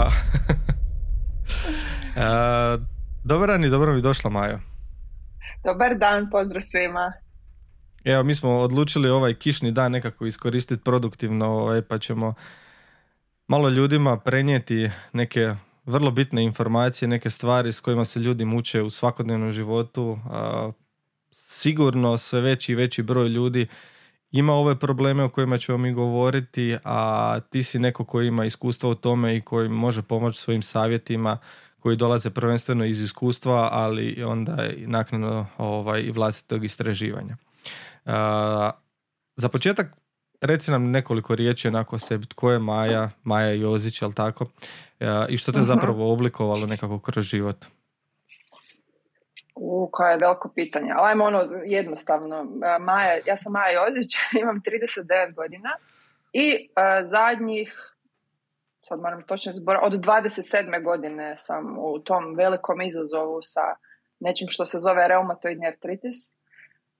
Pa... dobar dan i dobro mi došla Majo. Dobar dan, pozdrav svima. Evo, mi smo odlučili ovaj kišni dan nekako iskoristiti produktivno, ovaj, pa ćemo malo ljudima prenijeti neke vrlo bitne informacije, neke stvari s kojima se ljudi muče u svakodnevnom životu. sigurno sve veći i veći broj ljudi ima ove probleme o kojima ćemo mi govoriti, a ti si neko koji ima iskustva u tome i koji može pomoći svojim savjetima koji dolaze prvenstveno iz iskustva, ali onda i naknadno ovaj, i vlastitog istraživanja. Uh, za početak reci nam nekoliko riječi onako o sebi. Tko je Maja, Maja Jozić, jel tako? I što te uh zapravo oblikovalo nekako kroz život? U, koje je veliko pitanje. Ali ajmo ono jednostavno. Maja, ja sam Maja Jozić, imam 39 godina i zadnjih sad moram točno zbor, od 27. godine sam u tom velikom izazovu sa nečim što se zove reumatoidni artritis.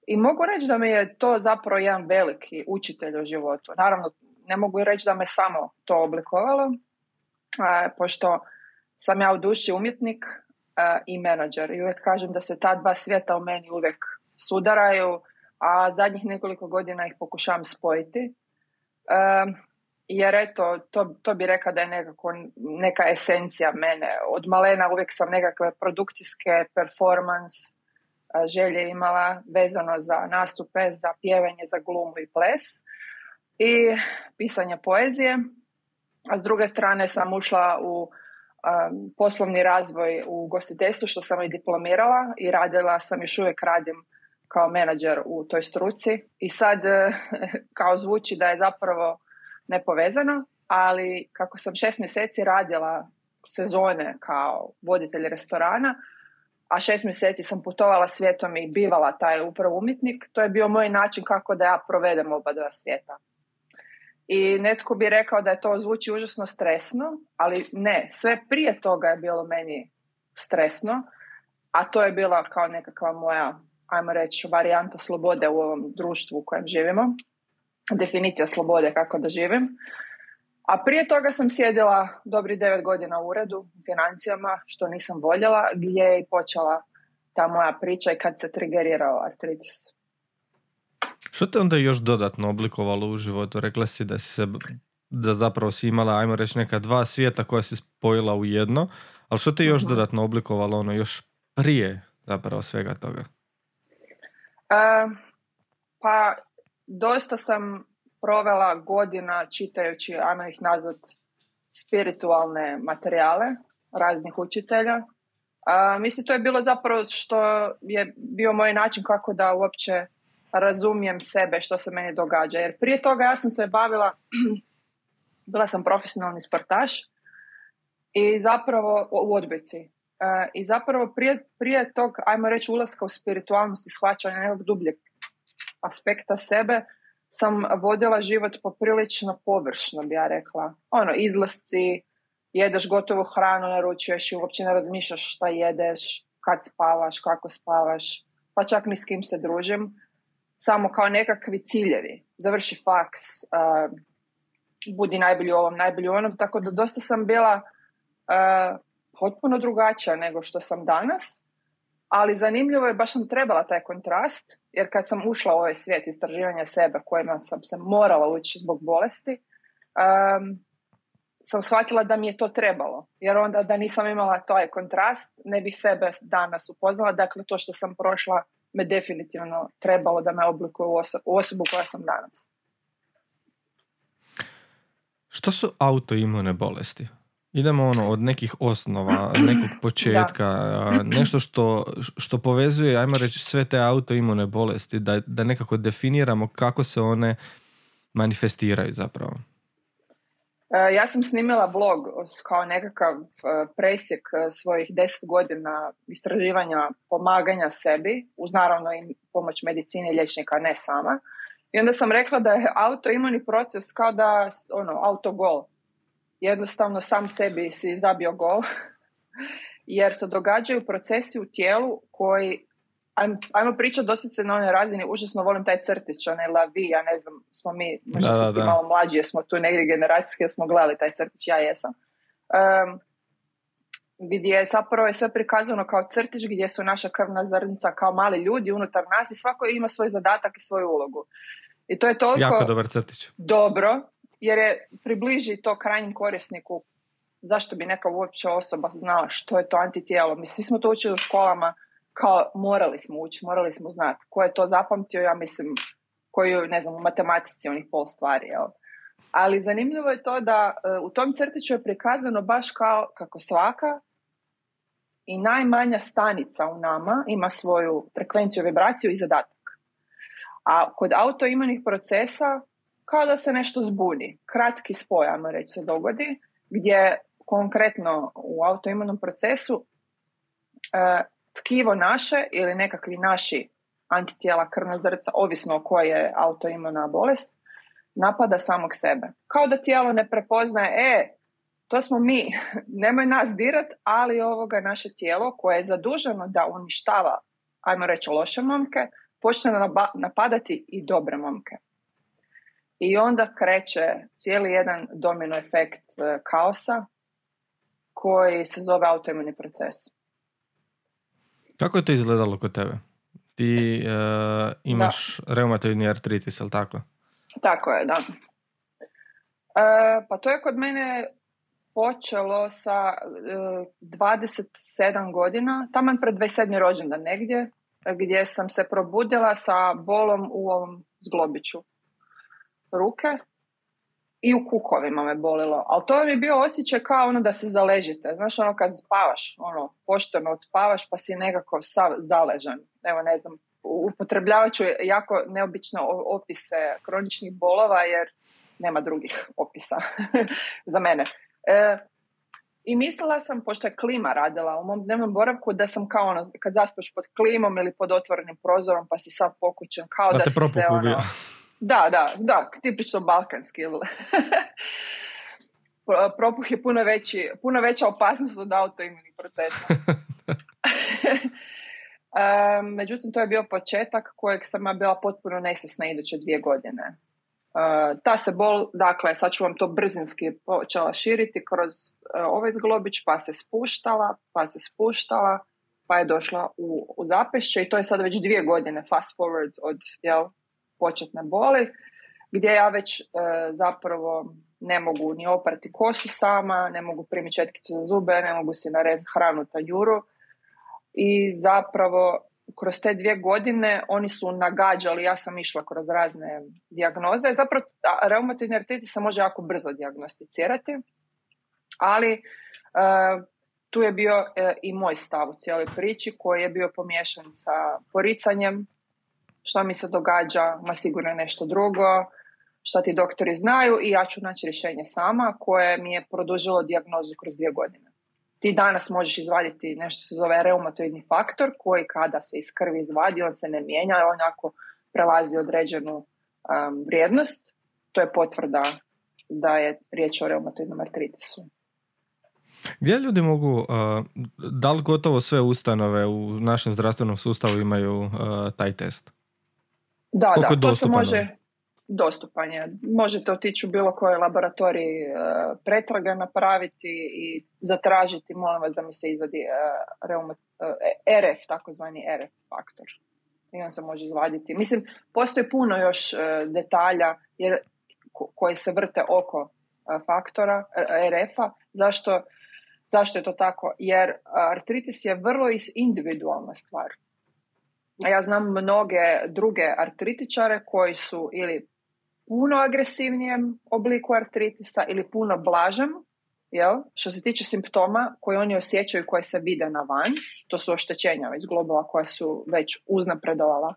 I mogu reći da mi je to zapravo jedan veliki učitelj u životu. Naravno, ne mogu reći da me samo to oblikovalo, a, pošto sam ja u duši umjetnik i menadžer. I uvijek kažem da se ta dva svijeta u meni uvijek sudaraju, a zadnjih nekoliko godina ih pokušavam spojiti jer eto, to, to bi rekao da je nekako neka esencija mene. Od malena uvijek sam nekakve produkcijske performance želje imala vezano za nastupe, za pjevanje, za glumu i ples i pisanje poezije. A s druge strane sam ušla u poslovni razvoj u gostiteljstvu što sam i diplomirala i radila sam, još uvijek radim kao menadžer u toj struci i sad kao zvuči da je zapravo nepovezano, ali kako sam šest mjeseci radila sezone kao voditelj restorana, a šest mjeseci sam putovala svijetom i bivala taj upravo umjetnik, to je bio moj način kako da ja provedem oba dva svijeta. I netko bi rekao da je to zvuči užasno stresno, ali ne, sve prije toga je bilo meni stresno, a to je bila kao nekakva moja, ajmo reći, varijanta slobode u ovom društvu u kojem živimo definicija slobode kako da živim. A prije toga sam sjedila dobri devet godina u uredu, u financijama, što nisam voljela, gdje je i počela ta moja priča i kad se trigerirao artritis. Što te onda još dodatno oblikovalo u životu? Rekla si da si se, da zapravo si imala, ajmo reći, neka dva svijeta koja si spojila u jedno, ali što te još mhm. dodatno oblikovalo ono još prije zapravo svega toga? Uh, pa dosta sam provela godina čitajući, ajmo ih nazvat, spiritualne materijale raznih učitelja. A, mislim, to je bilo zapravo što je bio moj način kako da uopće razumijem sebe što se meni događa. Jer prije toga ja sam se bavila, bila sam profesionalni sportaš i zapravo u odbojci. I zapravo prije, prije tog, ajmo reći, ulaska u spiritualnost i shvaćanja nekog dubljeg aspekta sebe sam vodila život poprilično površno, bi ja rekla. Ono, izlasci, jedeš gotovu hranu, naručuješ i uopće ne razmišljaš šta jedeš, kad spavaš, kako spavaš, pa čak ni s kim se družim. Samo kao nekakvi ciljevi. Završi faks, uh, budi najbolji u ovom, najbolji onom. Tako da dosta sam bila uh, potpuno drugačija nego što sam danas ali zanimljivo je, baš sam trebala taj kontrast, jer kad sam ušla u ovaj svijet istraživanja sebe kojima sam se morala ući zbog bolesti, um, sam shvatila da mi je to trebalo. Jer onda da nisam imala taj kontrast, ne bih sebe danas upoznala. Dakle, to što sam prošla me definitivno trebalo da me oblikuje u, u osobu koja sam danas. Što su autoimune bolesti? Idemo ono od nekih osnova, nekog početka, nešto što, što povezuje, ajmo reći, sve te autoimune bolesti, da, da nekako definiramo kako se one manifestiraju zapravo. E, ja sam snimila blog kao nekakav e, presjek e, svojih deset godina istraživanja pomaganja sebi, uz naravno i pomoć medicine i liječnika, ne sama. I onda sam rekla da je autoimuni proces kao da, ono, autogol jednostavno sam sebi si zabio gol jer se događaju procesi u tijelu koji ajmo, pričati doslovce na onoj razini, užasno volim taj crtić, onaj lavi, ja ne znam, smo mi, možda su ti malo mlađi, jer smo tu negdje generacijski, smo gledali taj crtić, ja jesam. um, gdje je zapravo je sve prikazano kao crtić gdje su naša krvna zrnca kao mali ljudi unutar nas i svako ima svoj zadatak i svoju ulogu. I to je toliko jako dobar crtić. dobro, jer je približi to krajnjem korisniku zašto bi neka uopće osoba znala što je to antitijelo. Mi svi smo to učili u školama kao morali smo učiti, morali smo znati. Ko je to zapamtio, ja mislim, koju, ne znam, u matematici onih pol stvari, jel? Ali zanimljivo je to da e, u tom crtiću je prikazano baš kao kako svaka i najmanja stanica u nama ima svoju frekvenciju, vibraciju i zadatak. A kod autoimunih procesa kao da se nešto zbuni. Kratki spoj, ajmo reći, se dogodi, gdje konkretno u autoimunom procesu e, tkivo naše ili nekakvi naši antitijela krvna zrca, ovisno o kojoj je autoimuna bolest, napada samog sebe. Kao da tijelo ne prepoznaje, e, to smo mi, nemoj nas dirat, ali ovoga naše tijelo koje je zaduženo da uništava, ajmo reći, loše momke, počne napadati i dobre momke. I onda kreće cijeli jedan domino efekt e, kaosa koji se zove autoimuni proces. Kako je to izgledalo kod tebe? Ti uh, imaš da. reumatoidni artritis, li tako? Tako je, da. Uh, pa to je kod mene počelo sa uh, 27 godina, taman pred 27. rođendan negdje, gdje sam se probudila sa bolom u ovom zglobiću ruke i u kukovima me bolilo. Ali to mi je bio osjećaj kao ono da se zaležite. Znaš, ono kad spavaš, ono, pošteno odspavaš pa si nekako sav zaležan. Evo, ne znam, upotrebljavat ću jako neobične opise kroničnih bolova jer nema drugih opisa za mene. E, I mislila sam, pošto je klima radila u mom dnevnom boravku, da sam kao ono, kad zaspaš pod klimom ili pod otvorenim prozorom pa si sav pokućen, kao da, da si se ono... Da, da, da, tipično balkanski. Propuh je puno, veći, puno veća opasnost od autoimunih procesa. um, međutim, to je bio početak kojeg sam ja bila potpuno nesvjesna iduće dvije godine. Uh, ta se bol, dakle, sad ću vam to brzinski počela širiti kroz uh, ovaj zglobić, pa se spuštala, pa se spuštala, pa je došla u, u zapešće i to je sad već dvije godine fast forward od jel, početne boli, gdje ja već e, zapravo ne mogu ni oprati kosu sama, ne mogu primiti četkicu za zube, ne mogu si narez hranu tanjuru. I zapravo kroz te dvije godine oni su nagađali, ja sam išla kroz razne dijagnoze, zapravo reumatoidni artritis se može jako brzo dijagnosticirati, ali e, tu je bio e, i moj stav u cijeloj priči koji je bio pomiješan sa poricanjem, što mi se događa, ma sigurno nešto drugo, što ti doktori znaju i ja ću naći rješenje sama koje mi je produžilo dijagnozu kroz dvije godine. Ti danas možeš izvaditi nešto se zove reumatoidni faktor koji kada se iz krvi izvadi on se ne mijenja, on ako prelazi određenu um, vrijednost, to je potvrda da je riječ o reumatoidnom artritisu. Gdje ljudi mogu, uh, da li gotovo sve ustanove u našem zdravstvenom sustavu imaju uh, taj test? Da, da, to se može dostupan je. Možete otići u bilo koji laboratorij e, pretraga napraviti i zatražiti, molim vas da mi se izvadi e, reumat, e, RF, takozvani RF faktor. I on se može izvaditi. Mislim, postoji puno još detalja jer, koje se vrte oko faktora RF-a. Zašto, zašto je to tako? Jer artritis je vrlo individualna stvar ja znam mnoge druge artritičare koji su ili puno agresivnijem obliku artritisa ili puno blažem, jel? što se tiče simptoma koje oni osjećaju koje se vide na van, to su oštećenja iz globova koja su već uznapredovala,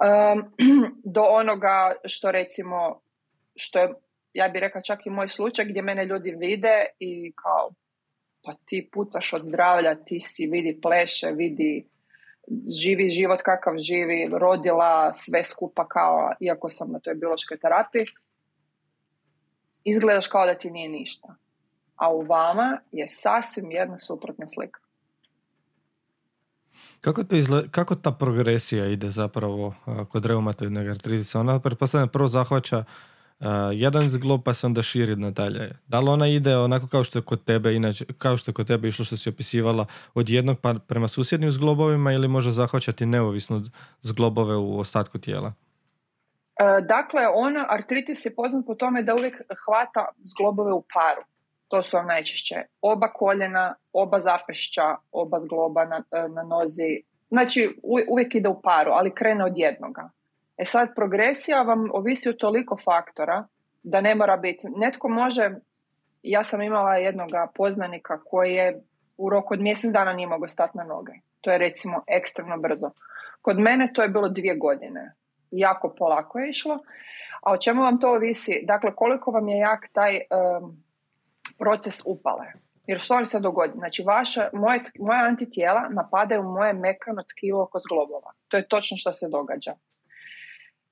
um, do onoga što recimo, što je, ja bih rekla čak i moj slučaj gdje mene ljudi vide i kao, pa ti pucaš od zdravlja, ti si vidi pleše, vidi živi život kakav živi, rodila sve skupa kao, iako sam na toj biološkoj terapiji, izgledaš kao da ti nije ništa. A u vama je sasvim jedna suprotna slika. Kako, to izgleda, kako ta progresija ide zapravo kod reumatoidnog artritisa? Ona pretpostavljam prvo zahvaća jedan zglob pa se onda širi nadalje. Da li ona ide onako kao što je kod tebe, inače, kao što je kod tebe išlo što si opisivala od jednog pa prema susjednim zglobovima ili može zahvaćati neovisno zglobove u ostatku tijela? E, dakle, ona, artritis je poznat po tome da uvijek hvata zglobove u paru. To su vam najčešće oba koljena, oba zapešća, oba zgloba na, e, na nozi. Znači, uvijek ide u paru, ali krene od jednoga. E sad, progresija vam ovisi od toliko faktora da ne mora biti. Netko može, ja sam imala jednog poznanika koji je u roku od mjesec dana nije mogao stati na noge. To je recimo ekstremno brzo. Kod mene to je bilo dvije godine. Jako polako je išlo. A o čemu vam to ovisi? Dakle, koliko vam je jak taj proces upale. Jer što vam se dogodi? Znači, vaša, moje, moja antitijela napadaju moje mekano tkivo oko zglobova. To je točno što se događa.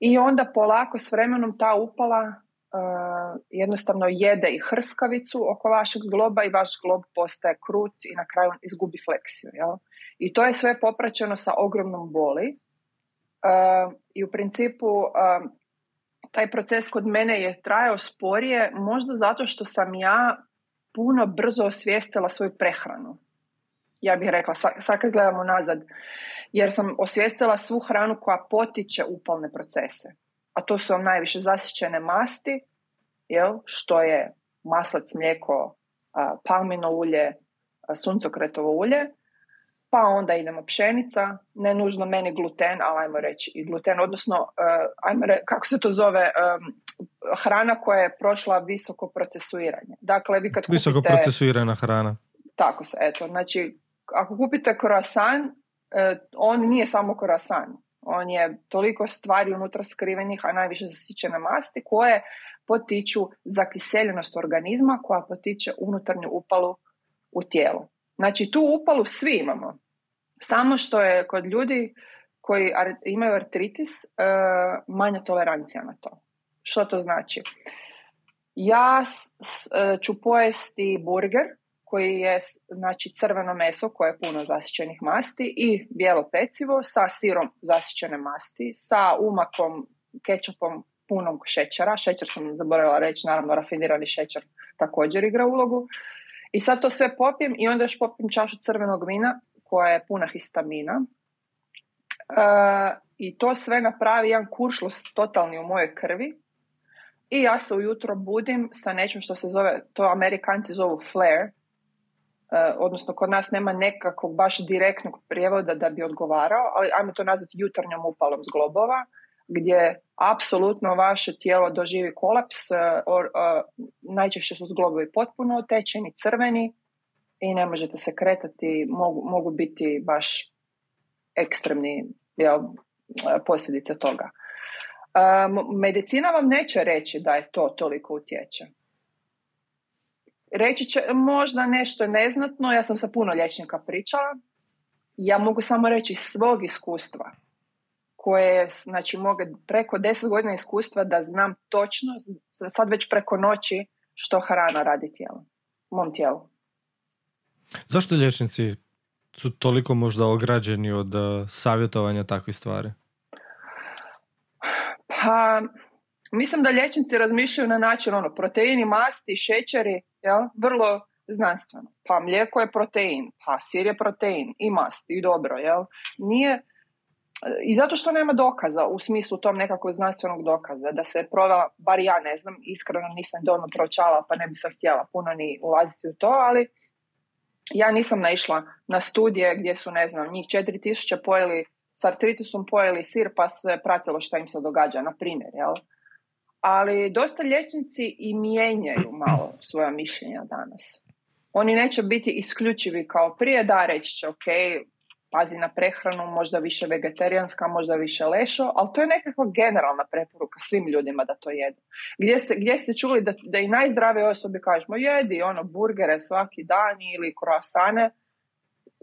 I onda polako s vremenom ta upala uh, jednostavno jede i hrskavicu oko vašeg zgloba i vaš zglob postaje krut i na kraju izgubi fleksiju. Jel? I to je sve popraćeno sa ogromnom boli. Uh, I u principu uh, taj proces kod mene je trajao sporije, možda zato što sam ja puno brzo osvijestila svoju prehranu. Ja bih rekla, sad kad gledamo nazad, jer sam osvijestila svu hranu koja potiče upalne procese. A to su vam najviše zasićene masti, jel, što je maslac, mlijeko, palmino ulje, suncokretovo ulje, pa onda idemo pšenica, ne nužno meni gluten, ali ajmo reći i gluten, odnosno, ajmo reći, kako se to zove, hrana koja je prošla visoko procesuiranje. Dakle, vi kad visoko procesuirana hrana. Tako se, eto, znači, ako kupite croissant, E, on nije samo korasan. On je toliko stvari unutra skrivenih, a najviše zasićene masti koje potiču zakiseljenost organizma koja potiče unutarnju upalu u tijelu. Znači tu upalu svi imamo. Samo što je kod ljudi koji imaju artritis e, manja tolerancija na to. Što to znači? Ja e, ću pojesti burger koji je znači crveno meso koje je puno zasićenih masti i bijelo pecivo sa sirom zasićene masti, sa umakom, kečupom punog šećera. Šećer sam zaboravila reći, naravno rafinirani šećer također igra ulogu. I sad to sve popijem i onda još popijem čašu crvenog vina koja je puna histamina. E, I to sve napravi jedan kuršlus totalni u mojoj krvi. I ja se ujutro budim sa nečim što se zove, to amerikanci zovu flare, odnosno kod nas nema nekakvog baš direktnog prijevoda da bi odgovarao, ali ajmo to nazvati jutarnjom upalom zglobova, gdje apsolutno vaše tijelo doživi kolaps, eh, eh, najčešće su zglobovi potpuno otečeni, crveni i ne možete se kretati, mogu, mogu biti baš ekstremni jel, posljedice toga. Medicina vam neće reći da je to toliko utječe reći će možda nešto neznatno, ja sam sa puno liječnika pričala, ja mogu samo reći svog iskustva, koje je, znači, mogu preko deset godina iskustva da znam točno, sad već preko noći, što hrana radi tijelu, mom tijelu. Zašto liječnici su toliko možda ograđeni od uh, savjetovanja takvih stvari? Pa, mislim da liječnici razmišljaju na način ono, proteini, masti, šećeri, ja? vrlo znanstveno. Pa mlijeko je protein, pa sir je protein i mast i dobro. Jel? Nije, i zato što nema dokaza u smislu tom nekakvog znanstvenog dokaza da se provela, bar ja ne znam, iskreno nisam dovoljno pročala pa ne bi se htjela puno ni ulaziti u to, ali ja nisam naišla na studije gdje su, ne znam, njih 4000 pojeli s artritisom pojeli sir pa se pratilo što im se događa, na primjer, jel? Ali dosta liječnici i mijenjaju malo svoja mišljenja danas. Oni neće biti isključivi kao prije, da reći će ok, pazi na prehranu, možda više vegetarijanska, možda više lešo, ali to je nekakva generalna preporuka svim ljudima da to jedu. Gdje ste, gdje ste čuli da, da i najzdravije osobe kažemo jedi ono burgere svaki dan ili kroasane,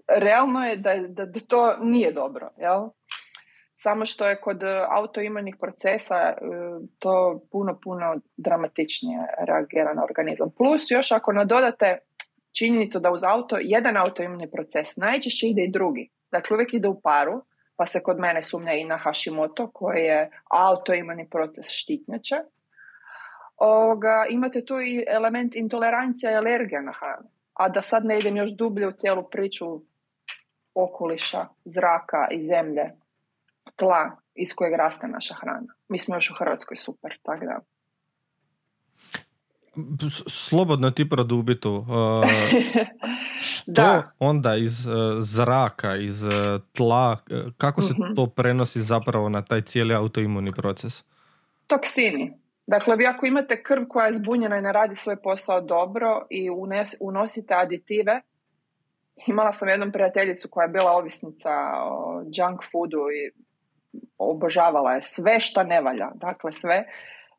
realno je da, da, da to nije dobro, jel? Samo što je kod e, autoimunih procesa e, to puno, puno dramatičnije reagira na organizam. Plus još ako nadodate činjenicu da uz auto, jedan autoimuni proces najčešće ide i drugi. Dakle, uvijek ide u paru, pa se kod mene sumnja i na Hashimoto, koji je autoimuni proces štitnjače. ovoga, imate tu i element intolerancija i alergija na hranu. A da sad ne idem još dublje u cijelu priču okoliša, zraka i zemlje, tla iz kojeg raste naša hrana. Mi smo još u Hrvatskoj super, tako da. Slobodno ti produbitu. Uh, što da. onda iz uh, zraka, iz uh, tla, kako se mhm. to prenosi zapravo na taj cijeli autoimuni proces? Toksini. Dakle, vi ako imate krv koja je zbunjena i ne radi svoj posao dobro i unosite aditive, imala sam jednom prijateljicu koja je bila ovisnica o junk foodu i obožavala je sve što ne valja, dakle sve.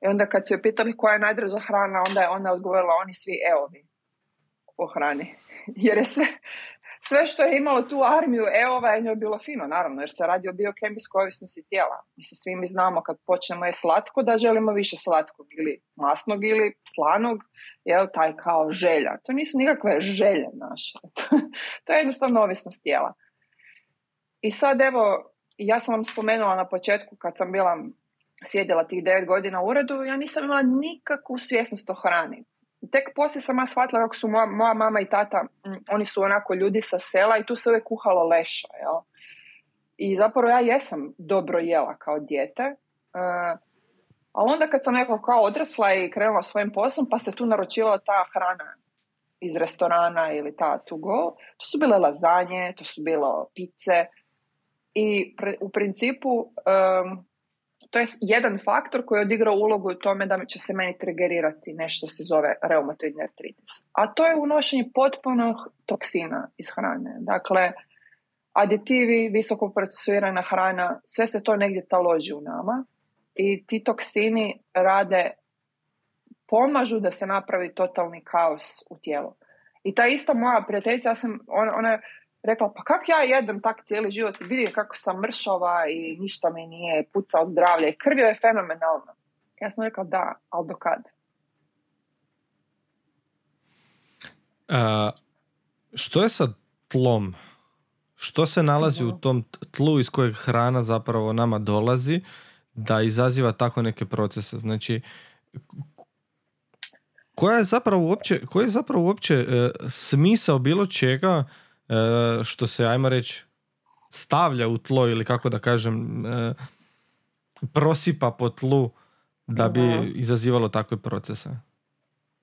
I onda kad su je pitali koja je najdraža hrana, onda je ona odgovorila oni svi eovi o hrani. Jer je sve, sve što je imalo tu armiju eova je njoj bilo fino, naravno, jer se radi o biokemijskoj ovisnosti tijela. Mislim, svi mi znamo kad počnemo je slatko da želimo više slatkog ili masnog ili slanog, jel, taj kao želja. To nisu nikakve želje naše. to je jednostavno ovisnost tijela. I sad evo, ja sam vam spomenula na početku kad sam bila sjedila tih devet godina u uredu, ja nisam imala nikakvu svjesnost o hrani tek poslije sam ja shvatila kako su moja, moja mama i tata, mm, oni su onako ljudi sa sela i tu se uvijek kuhalo leša, jel? I zapravo ja jesam dobro jela kao dijete, uh, ali onda kad sam nekako kao odrasla i krenula svojim poslom, pa se tu naročila ta hrana iz restorana ili ta to go, to su bile lazanje, to su bilo pice i u principu um, to je jedan faktor koji je odigrao ulogu u tome da će se meni trigerirati nešto se zove reumatoidni artritis. A to je unošenje potpuno toksina iz hrane. Dakle, aditivi, visoko procesuirana hrana, sve se to negdje taloži u nama i ti toksini rade, pomažu da se napravi totalni kaos u tijelu. I ta ista moja prijateljica, ja sam, ona, ona rekla, pa kak ja jedem tak cijeli život i vidim kako sam mršava i ništa mi nije pucao zdravlje i krvio je fenomenalno. Ja sam rekla da, ali do kad? što je sa tlom? Što se nalazi u tom tlu iz kojeg hrana zapravo nama dolazi da izaziva tako neke procese? Znači, koja je zapravo uopće, koji je zapravo uopće e, smisao bilo čega što se, ajmo reći, stavlja u tlo ili kako da kažem, e, prosipa po tlu da bi izazivalo takve procese.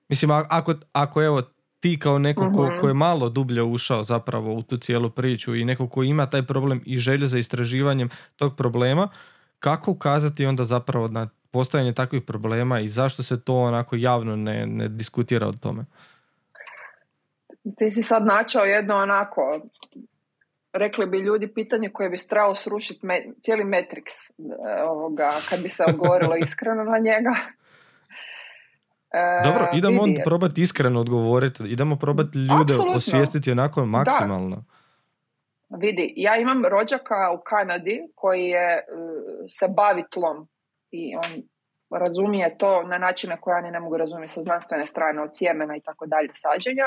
Mislim, ako, ako evo ti kao neko ko, mhm. ko, je malo dublje ušao zapravo u tu cijelu priču i neko ko ima taj problem i želje za istraživanjem tog problema, kako ukazati onda zapravo na postojanje takvih problema i zašto se to onako javno ne, ne diskutira o tome? Ti si sad načao jedno onako, rekli bi ljudi, pitanje koje bi trebalo srušiti me, cijeli Matrix e, ovoga, kad bi se odgovorilo iskreno na njega. E, Dobro, idemo on probati iskreno odgovoriti, idemo probati ljude Absolutno. osvijestiti onako maksimalno. Da. Vidi, ja imam rođaka u Kanadi koji je, e, se bavi tlom i on razumije to na načine koje oni ne mogu razumjeti sa znanstvene strane od sjemena i tako dalje sađenja.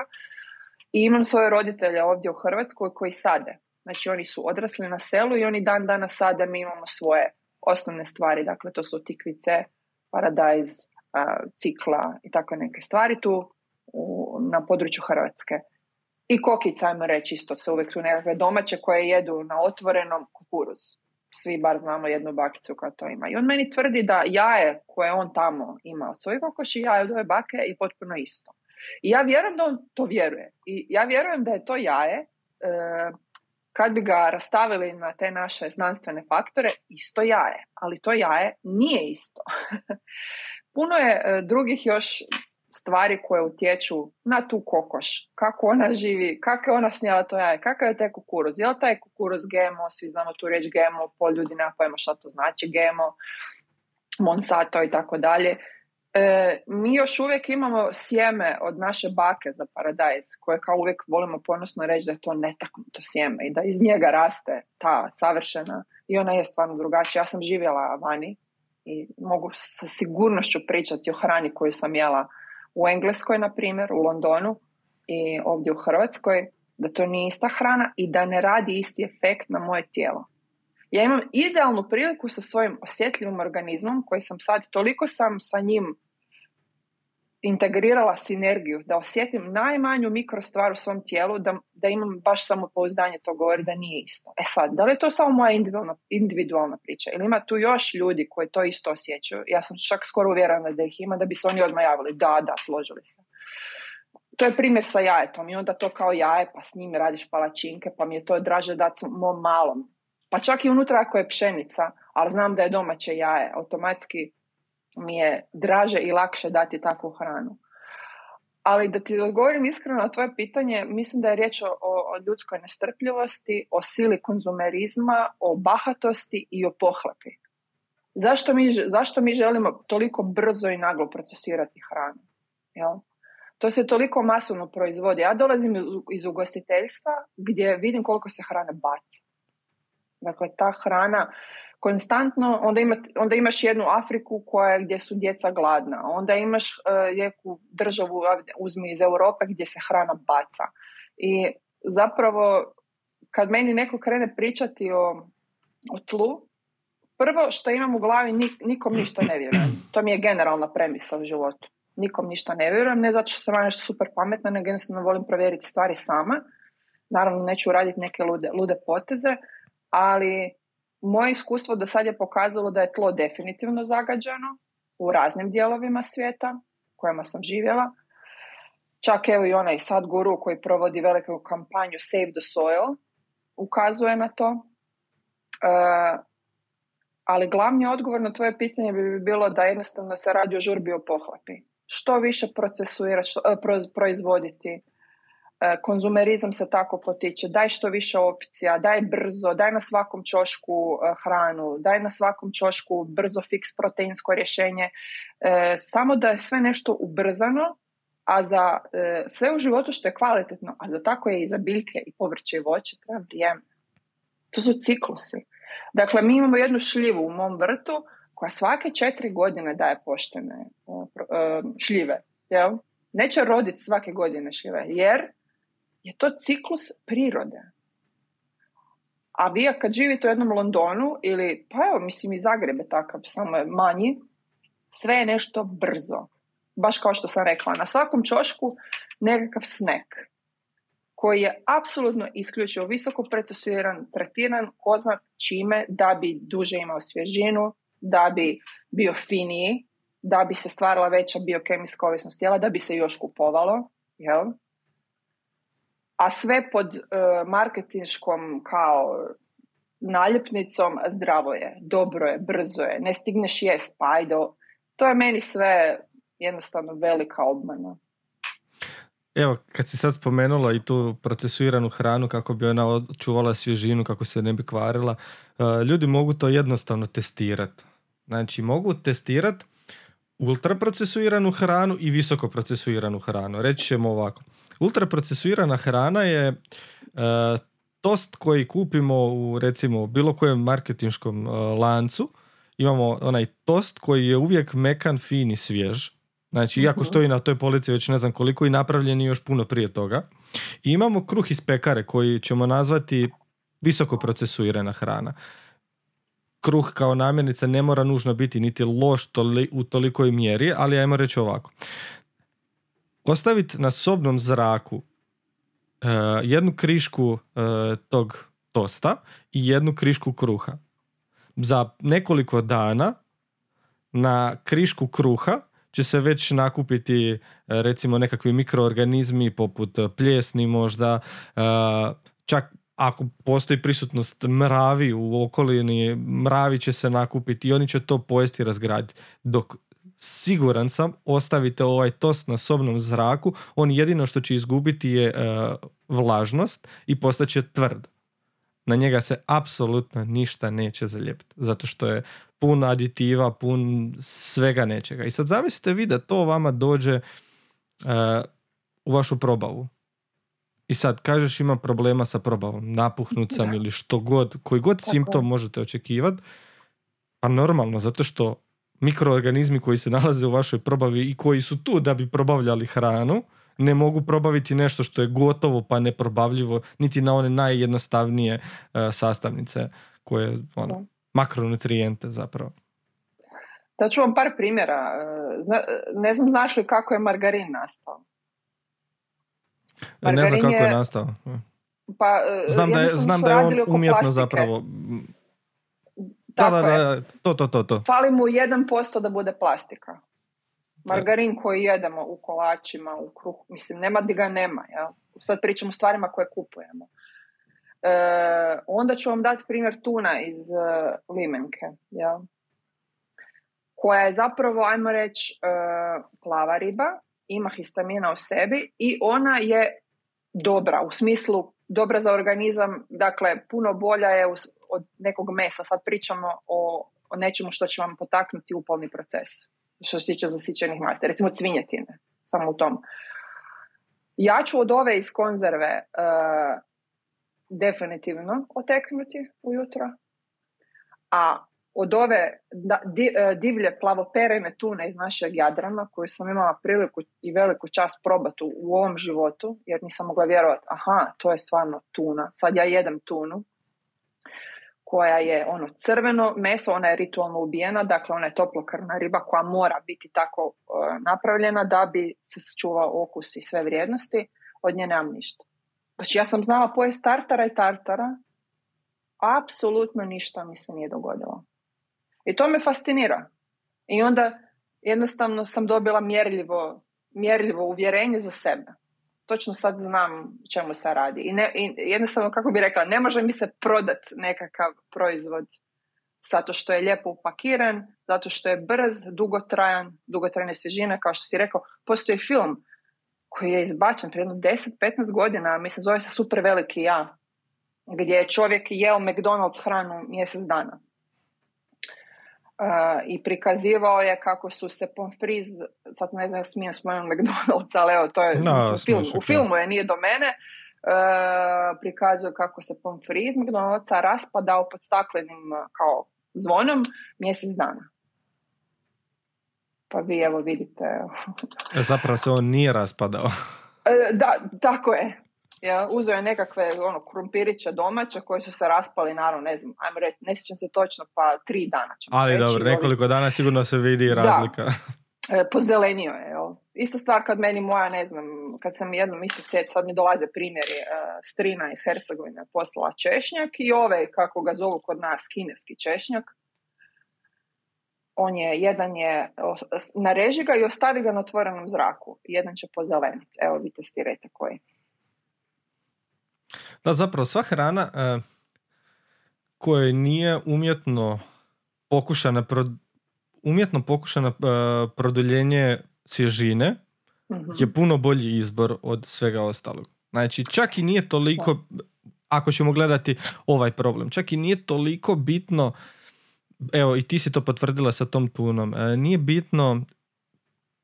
I imam svoje roditelje ovdje u Hrvatskoj koji sade. Znači oni su odrasli na selu i oni dan dana sade, mi imamo svoje osnovne stvari. Dakle, to su tikvice, paradajz, cikla i tako neke stvari tu u, na području Hrvatske. I kokica, ajmo reći, isto se uvijek tu nekakve domaće koje jedu na otvorenom kukuruz. Svi bar znamo jednu bakicu koja to ima. I on meni tvrdi da jaje koje on tamo ima od svojih kokoši, jaje od ove bake je potpuno isto. I ja vjerujem da on to vjeruje. I ja vjerujem da je to jaje, e, kad bi ga rastavili na te naše znanstvene faktore, isto jaje. Ali to jaje nije isto. Puno je e, drugih još stvari koje utječu na tu kokoš, kako ona živi, kako je ona snijela to jaje, kakav je taj kukuruz, je li taj kukuruz GMO, svi znamo tu riječ GMO, pol ljudi nema pojma šta to znači GMO, Monsanto i tako dalje. E, mi još uvijek imamo sjeme od naše bake za paradajz, koje kao uvijek volimo ponosno reći da je to netaknuto sjeme i da iz njega raste ta savršena i ona je stvarno drugačija. Ja sam živjela vani i mogu sa sigurnošću pričati o hrani koju sam jela u Engleskoj, na primjer, u Londonu i ovdje u Hrvatskoj, da to nije ista hrana i da ne radi isti efekt na moje tijelo. Ja imam idealnu priliku sa svojim osjetljivim organizmom koji sam sad, toliko sam sa njim integrirala sinergiju, da osjetim najmanju mikrostvar u svom tijelu, da, da imam baš samopouzdanje, to govori da nije isto. E sad, da li je to samo moja individualna, individualna priča ili ima tu još ljudi koji to isto osjećaju? Ja sam čak skoro uvjerena da ih ima, da bi se oni odmah javili. Da, da, složili se. To je primjer sa jajetom i onda to kao jaje, pa s njim radiš palačinke, pa mi je to draže dati mom malom. Pa čak i unutra ako je pšenica, ali znam da je domaće jaje, automatski mi je draže i lakše dati takvu hranu. Ali da ti odgovorim iskreno na tvoje pitanje, mislim da je riječ o, o ljudskoj nestrpljivosti, o sili konzumerizma, o bahatosti i o pohlepi. Zašto mi, zašto mi želimo toliko brzo i naglo procesirati hranu? Jel? To se toliko masovno proizvodi. Ja dolazim iz ugostiteljstva gdje vidim koliko se hrane baci. Dakle, ta hrana konstantno, onda, ima, onda imaš jednu Afriku koja gdje su djeca gladna, onda imaš uh, državu, uzmi iz Europe gdje se hrana baca. I zapravo, kad meni neko krene pričati o, o tlu, prvo što imam u glavi, nikom ništa ne vjerujem. To mi je generalna premisa u životu. Nikom ništa ne vjerujem, ne zato što sam nešto super pametna, nego jednostavno volim provjeriti stvari sama. Naravno, neću raditi neke lude, lude poteze, ali moje iskustvo do sad je pokazalo da je tlo definitivno zagađeno u raznim dijelovima svijeta kojima sam živjela. Čak evo i onaj sad guru koji provodi veliku kampanju Save the Soil ukazuje na to. Uh, ali glavni odgovor na tvoje pitanje bi bilo da jednostavno se radi o žurbi o pohlepi. Što više procesuirati, uh, proizvoditi, E, konzumerizam se tako potiče, daj što više opcija, daj brzo, daj na svakom čošku e, hranu, daj na svakom čošku brzo fiks proteinsko rješenje, e, samo da je sve nešto ubrzano, a za sve u životu što je kvalitetno, a za tako je i za biljke i povrće i voće, treba vrijeme. To su ciklusi. Dakle, mi imamo jednu šljivu u mom vrtu koja svake četiri godine daje poštene šljive. Jel? Neće roditi svake godine šljive, jer je to ciklus prirode. A vi kad živite u jednom Londonu ili, pa evo, mislim i Zagreb je takav, samo je manji, sve je nešto brzo. Baš kao što sam rekla, na svakom čošku nekakav snack koji je apsolutno isključivo visoko procesuiran, tretiran, ko zna čime, da bi duže imao svježinu, da bi bio finiji, da bi se stvarala veća biokemijska ovisnost tijela, da bi se još kupovalo. Jel? A sve pod uh, marketinškom kao naljepnicom zdravo je, dobro je, brzo je, ne stigneš jest, pa ajde. To je meni sve jednostavno velika obmana. Evo, kad si sad spomenula i tu procesuiranu hranu kako bi ona očuvala svježinu, kako se ne bi kvarila, uh, ljudi mogu to jednostavno testirati. Znači, mogu testirati ultraprocesuiranu hranu i visoko procesuiranu hranu. Reći ćemo ovako. Ultraprocesuirana hrana je uh, tost koji kupimo u recimo bilo kojem marketinškom uh, lancu. Imamo onaj tost koji je uvijek mekan, fin i svjež. Znači, iako mhm. stoji na toj polici već ne znam koliko i napravljen još puno prije toga. I imamo kruh iz pekare koji ćemo nazvati visoko procesuirana hrana. Kruh kao namirnica ne mora nužno biti niti loš toli, u tolikoj mjeri, ali ajmo reći ovako ostaviti na sobnom zraku uh, jednu krišku uh, tog tosta i jednu krišku kruha. Za nekoliko dana na krišku kruha će se već nakupiti uh, recimo nekakvi mikroorganizmi poput pljesni možda, čak ako postoji prisutnost mravi u okolini, mravi će se nakupiti i oni će to pojesti i razgraditi. Dok siguran sam, ostavite ovaj tost na sobnom zraku, on jedino što će izgubiti je uh, vlažnost i postaće tvrd. Na njega se apsolutno ništa neće zalijepiti, zato što je pun aditiva, pun svega nečega. I sad zamislite vi da to vama dođe uh, u vašu probavu. I sad kažeš ima problema sa probavom, napuhnut sam ili što god, koji god simptom možete očekivati, pa normalno, zato što mikroorganizmi koji se nalaze u vašoj probavi i koji su tu da bi probavljali hranu, ne mogu probaviti nešto što je gotovo pa neprobavljivo, niti na one najjednostavnije uh, sastavnice koje, ono, makronutrijente zapravo. Da ću vam par primjera. ne znam znaš li kako je margarin nastao? Margarin ne znam kako je, nastao. Pa, znam da je, znam da je on umjetno zapravo da, da, da, to, to, to, to. Fali mu 1% da bude plastika. Margarin koji jedemo u kolačima, u kruhu, mislim, nema di ga nema. Ja? Sad pričamo o stvarima koje kupujemo. E, onda ću vam dati primjer tuna iz uh, limenke, ja? koja je zapravo, ajmo reći, uh, plava riba, ima histamina u sebi i ona je dobra, u smislu dobra za organizam, dakle puno bolja je od nekog mesa. Sad pričamo o, o nečemu što će vam potaknuti upalni proces, što se tiče zasićenih masti, recimo cvinjetine, samo u tom. Ja ću od ove iz konzerve uh, definitivno oteknuti ujutro, a od ove e, divlje plavoperene tune iz našeg Jadrana, koju sam imala priliku i veliku čast probati u ovom životu, jer nisam mogla vjerovati, aha, to je stvarno tuna, sad ja jedem tunu, koja je ono crveno meso, ona je ritualno ubijena, dakle ona je toplokrvna riba koja mora biti tako e, napravljena da bi se sačuvao okus i sve vrijednosti, od nje nemam ništa. Znači ja sam znala pojest tartara i tartara, apsolutno ništa mi se nije dogodilo. I to me fascinira. I onda jednostavno sam dobila mjerljivo, mjerljivo uvjerenje za sebe. Točno sad znam čemu se radi. I, ne, I jednostavno, kako bi rekla, ne može mi se prodat nekakav proizvod zato što je lijepo upakiran, zato što je brz, dugotrajan, dugotrajne svježine, kao što si rekao. Postoji film koji je izbačen prije 10-15 godina, mislim zove se Super veliki ja, gdje je čovjek jeo McDonald's hranu mjesec dana i prikazivao je kako su se pomfriz, sad ne znam smijem spomenuti McDonald's, ali evo to je no, film, u filmu je, nije do mene, uh, prikazuje kako se pomfriz McDonald'sa raspadao pod staklenim kao zvonom mjesec dana. Pa vi evo vidite. E, zapravo se on nije raspadao. da, tako je. Ja, uzeo je nekakve ono, krumpiriće domaće koji su se raspali, naravno, ne znam, ajmo reći, ne sjećam se točno, pa tri dana ćemo Ali dobro, nekoliko dana sigurno se vidi razlika. Da, e, pozelenio je, jel? Isto stvar kad meni moja, ne znam, kad sam jednom isto sjeć, sad mi dolaze primjeri, uh, strina iz Hercegovine poslala češnjak i ovaj, kako ga zovu kod nas, kineski češnjak, on je, jedan je, nareži ga i ostavi ga na otvorenom zraku. Jedan će pozeleniti. Evo, vi testirajte koji. Da, zapravo sva hrana uh, koja nije umjetno pokušana, umjetno pokušana uh, produljenje svježine mhm. je puno bolji izbor od svega ostalog. Znači, čak i nije toliko, ako ćemo gledati ovaj problem, čak i nije toliko bitno, evo i ti si to potvrdila sa tom tunom, e, nije bitno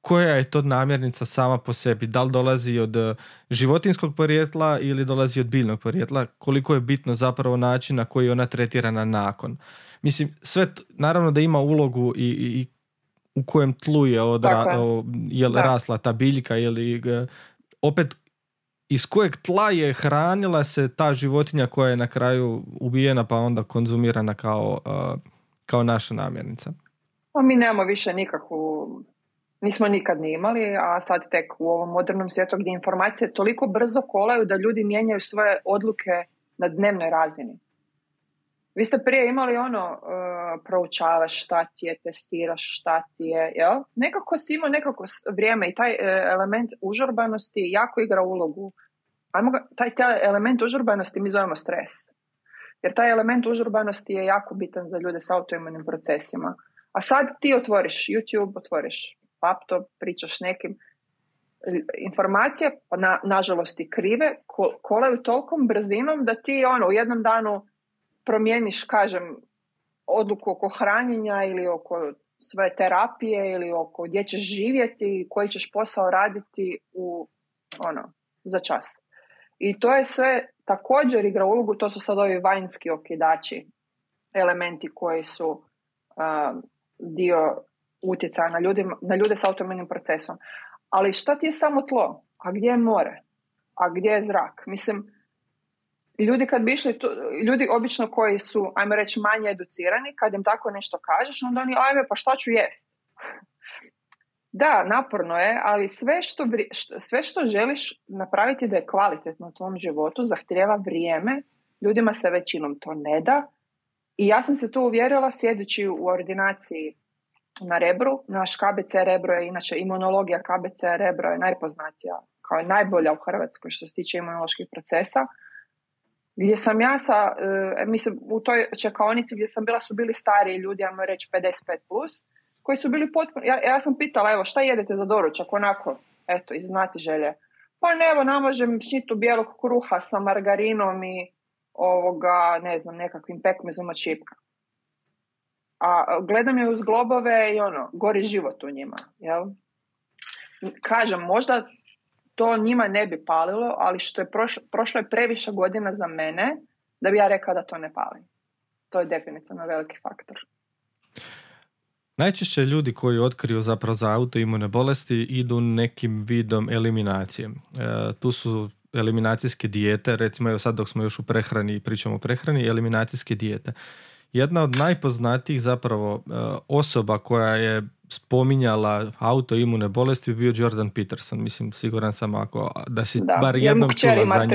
koja je to namirnica sama po sebi, da li dolazi od eh, životinskog porijetla ili dolazi od biljnog porijetla, koliko je bitno zapravo način na koji je ona tretirana nakon. Mislim, sve, naravno da ima ulogu i, i u kojem tlu je, odra, je rasla ta biljka ili eh, opet iz kojeg tla je hranila se ta životinja koja je na kraju ubijena pa onda konzumirana kao, eh, kao naša namirnica. Pa mi nemamo više nikakvu nismo nikad ni imali, a sad tek u ovom modernom svijetu gdje informacije toliko brzo kolaju da ljudi mijenjaju svoje odluke na dnevnoj razini. Vi ste prije imali ono, uh, proučavaš šta ti je, testiraš šta ti je, jel? Nekako si imao nekako vrijeme i taj uh, element užurbanosti jako igra ulogu. Ajmo ga, taj, taj element užurbanosti mi zovemo stres. Jer taj element užurbanosti je jako bitan za ljude s autoimunim procesima. A sad ti otvoriš YouTube, otvoriš laptop, pričaš s nekim, informacije, pa na, nažalost i krive, kolaju tolkom brzinom da ti ono, u jednom danu promijeniš, kažem, odluku oko hranjenja ili oko svoje terapije ili oko gdje ćeš živjeti, koji ćeš posao raditi u, ono, za čas. I to je sve također igra ulogu, to su sad ovi vanjski okidači, elementi koji su dio utjecaja na, na ljude s autoimunim procesom. Ali šta ti je samo tlo? A gdje je more? A gdje je zrak? Mislim, ljudi kad bi išli, tu, ljudi obično koji su, ajmo reći, manje educirani, kad im tako nešto kažeš, onda oni, ajme, pa šta ću jest? Da, naporno je, ali sve što, sve što želiš napraviti da je kvalitetno u tvom životu zahtjeva vrijeme, ljudima se većinom to ne da. I ja sam se tu uvjerila sjedeći u ordinaciji na Rebru. Naš KBC Rebro je, inače imunologija KBC Rebro je najpoznatija, kao je najbolja u Hrvatskoj što se tiče imunoloških procesa. Gdje sam ja sa, e, mislim, u toj čekaonici gdje sam bila su bili stariji ljudi, ajmo reći 55+, plus, koji su bili potpuno, ja, ja sam pitala, evo, šta jedete za doručak, onako, eto, iz znati želje. Pa ne, evo, namažem šnitu bijelog kruha sa margarinom i ovoga, ne znam, nekakvim pekmezom od čipka. A gledam je uz globove i ono, gori život u njima, jel? Kažem, možda to njima ne bi palilo, ali što je prošlo, prošlo je previše godina za mene da bi ja rekao da to ne pali. To je definitivno veliki faktor. Najčešće ljudi koji otkriju zapravo za autoimune bolesti idu nekim vidom eliminacije. E, tu su eliminacijske dijete, recimo evo sad dok smo još u prehrani i pričamo o prehrani, eliminacijske dijete. Jedna od najpoznatijih zapravo e, osoba koja je spominjala autoimune bolesti bi bio Jordan Peterson. Mislim, siguran sam ako da si da, bar jednom čula za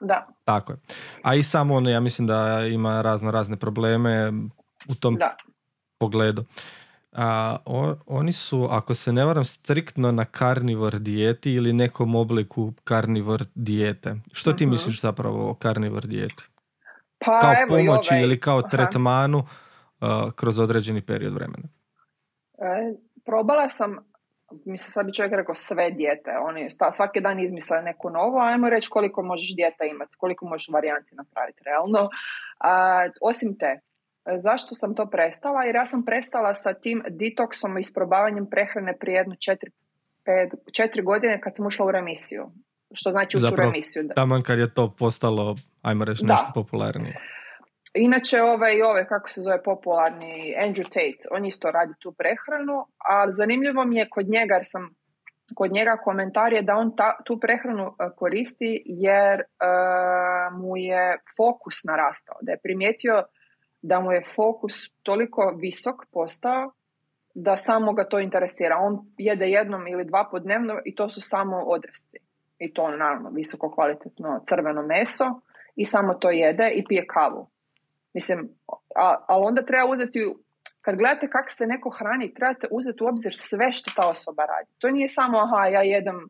Da. Tako je. A i samo on, ja mislim da ima razno razne probleme u tom da. pogledu. A, oni su, ako se ne varam, striktno na karnivor dijeti ili nekom obliku karnivor dijete. Što ti uh misliš zapravo o karnivor dijeti? Pa, kao evo pomoći ovaj. ili kao tretmanu kroz određeni period vremena? E, probala sam, mislim sad bi čovjek rekao sve dijete, oni svaki dan izmisle neku novu, ajmo reći koliko možeš dijeta imati, koliko možeš varijanti napraviti realno. A, osim te, Zašto sam to prestala? Jer ja sam prestala sa tim detoksom i isprobavanjem prehrane prije jedno četiri, pet, četiri godine kad sam ušla u remisiju. Što znači ući u remisiju. Taman kad je to postalo, ajmo reći, nešto popularnije. Inače, ovaj, ovaj, kako se zove popularni, Andrew Tate, on isto radi tu prehranu, ali zanimljivo mi je kod njega, jer sam kod njega komentar je da on ta, tu prehranu e, koristi jer uh, mu je fokus narastao, da je primijetio da mu je fokus toliko visok postao da samo ga to interesira. On jede jednom ili dva po dnevno i to su samo odresci. I to naravno visoko kvalitetno crveno meso i samo to jede i pije kavu. Mislim, ali onda treba uzeti, kad gledate kako se neko hrani, trebate uzeti u obzir sve što ta osoba radi. To nije samo, aha, ja jedem,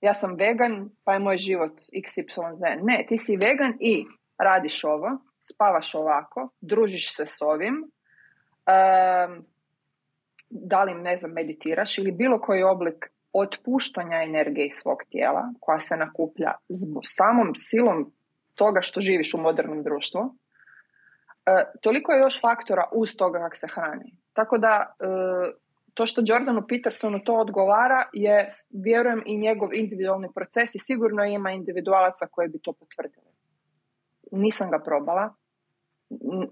ja sam vegan, pa je moj život XYZ. Ne, ti si vegan i radiš ovo, spavaš ovako, družiš se s ovim, um, da li, ne znam, meditiraš ili bilo koji oblik otpuštanja energije iz svog tijela koja se nakuplja samom silom toga što živiš u modernom društvu, uh, toliko je još faktora uz toga kako se hrani. Tako da uh, to što Jordanu Petersonu to odgovara je, vjerujem, i njegov individualni proces i sigurno ima individualaca koji bi to potvrdili nisam ga probala.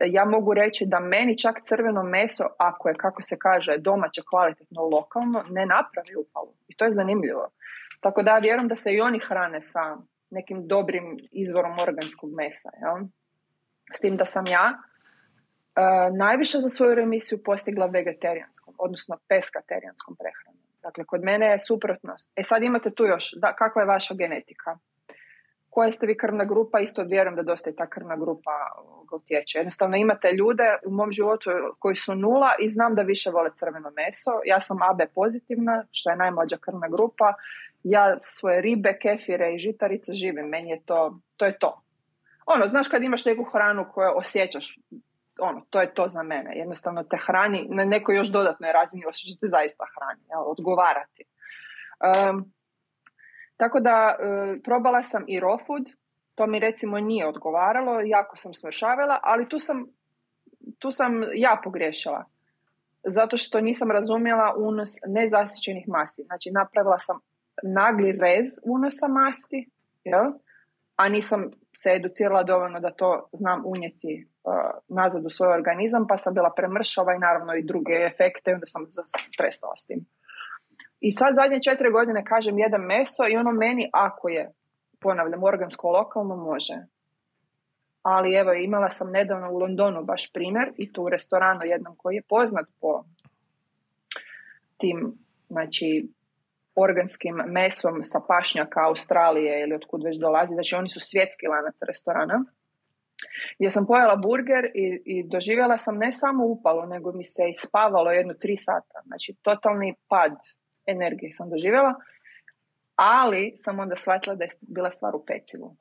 Ja mogu reći da meni čak crveno meso, ako je, kako se kaže, domaće, kvalitetno, lokalno, ne napravi upalu. To je zanimljivo. Tako da vjerujem da se i oni hrane sa nekim dobrim izvorom organskog mesa. Jel? S tim da sam ja uh, najviše za svoju remisiju postigla vegetarijanskom, odnosno peskaterijanskom prehranom. Dakle, kod mene je suprotnost. E sad imate tu još, da, kakva je vaša genetika? Koja ste vi krvna grupa, isto vjerujem da dosta i ta krvna grupa utječe. Jednostavno imate ljude u mom životu koji su nula i znam da više vole crveno meso. Ja sam AB pozitivna, što je najmlađa krvna grupa. Ja svoje ribe, kefire i žitarice živim. Meni je to, to je to. Ono, znaš kad imaš neku hranu koju osjećaš, ono, to je to za mene. Jednostavno te hrani na nekoj još dodatnoj razini osjećaš te zaista hrani, jel, odgovarati. Um, tako da e, probala sam i raw food, to mi recimo nije odgovaralo, jako sam smršavila, ali tu sam, tu sam ja pogriješila. Zato što nisam razumjela unos nezasićenih masti. Znači napravila sam nagli rez unosa masti, jel? a nisam se educirala dovoljno da to znam unijeti uh, nazad u svoj organizam, pa sam bila premršava i naravno i druge efekte, onda sam prestala s tim. I sad zadnje četiri godine kažem jedan meso i ono meni ako je, ponavljam, organsko lokalno može. ali evo imala sam nedavno u Londonu baš primjer i tu u restoranu jednom koji je poznat po tim znači organskim mesom sa pašnjaka Australije ili otkud već dolazi, znači oni su svjetski lanac restorana gdje sam pojela burger i, i doživjela sam ne samo upalo, nego mi se ispavalo jedno tri sata. Znači, totalni pad energije sam doživjela, ali sam onda shvatila da je bila stvar u pecivu,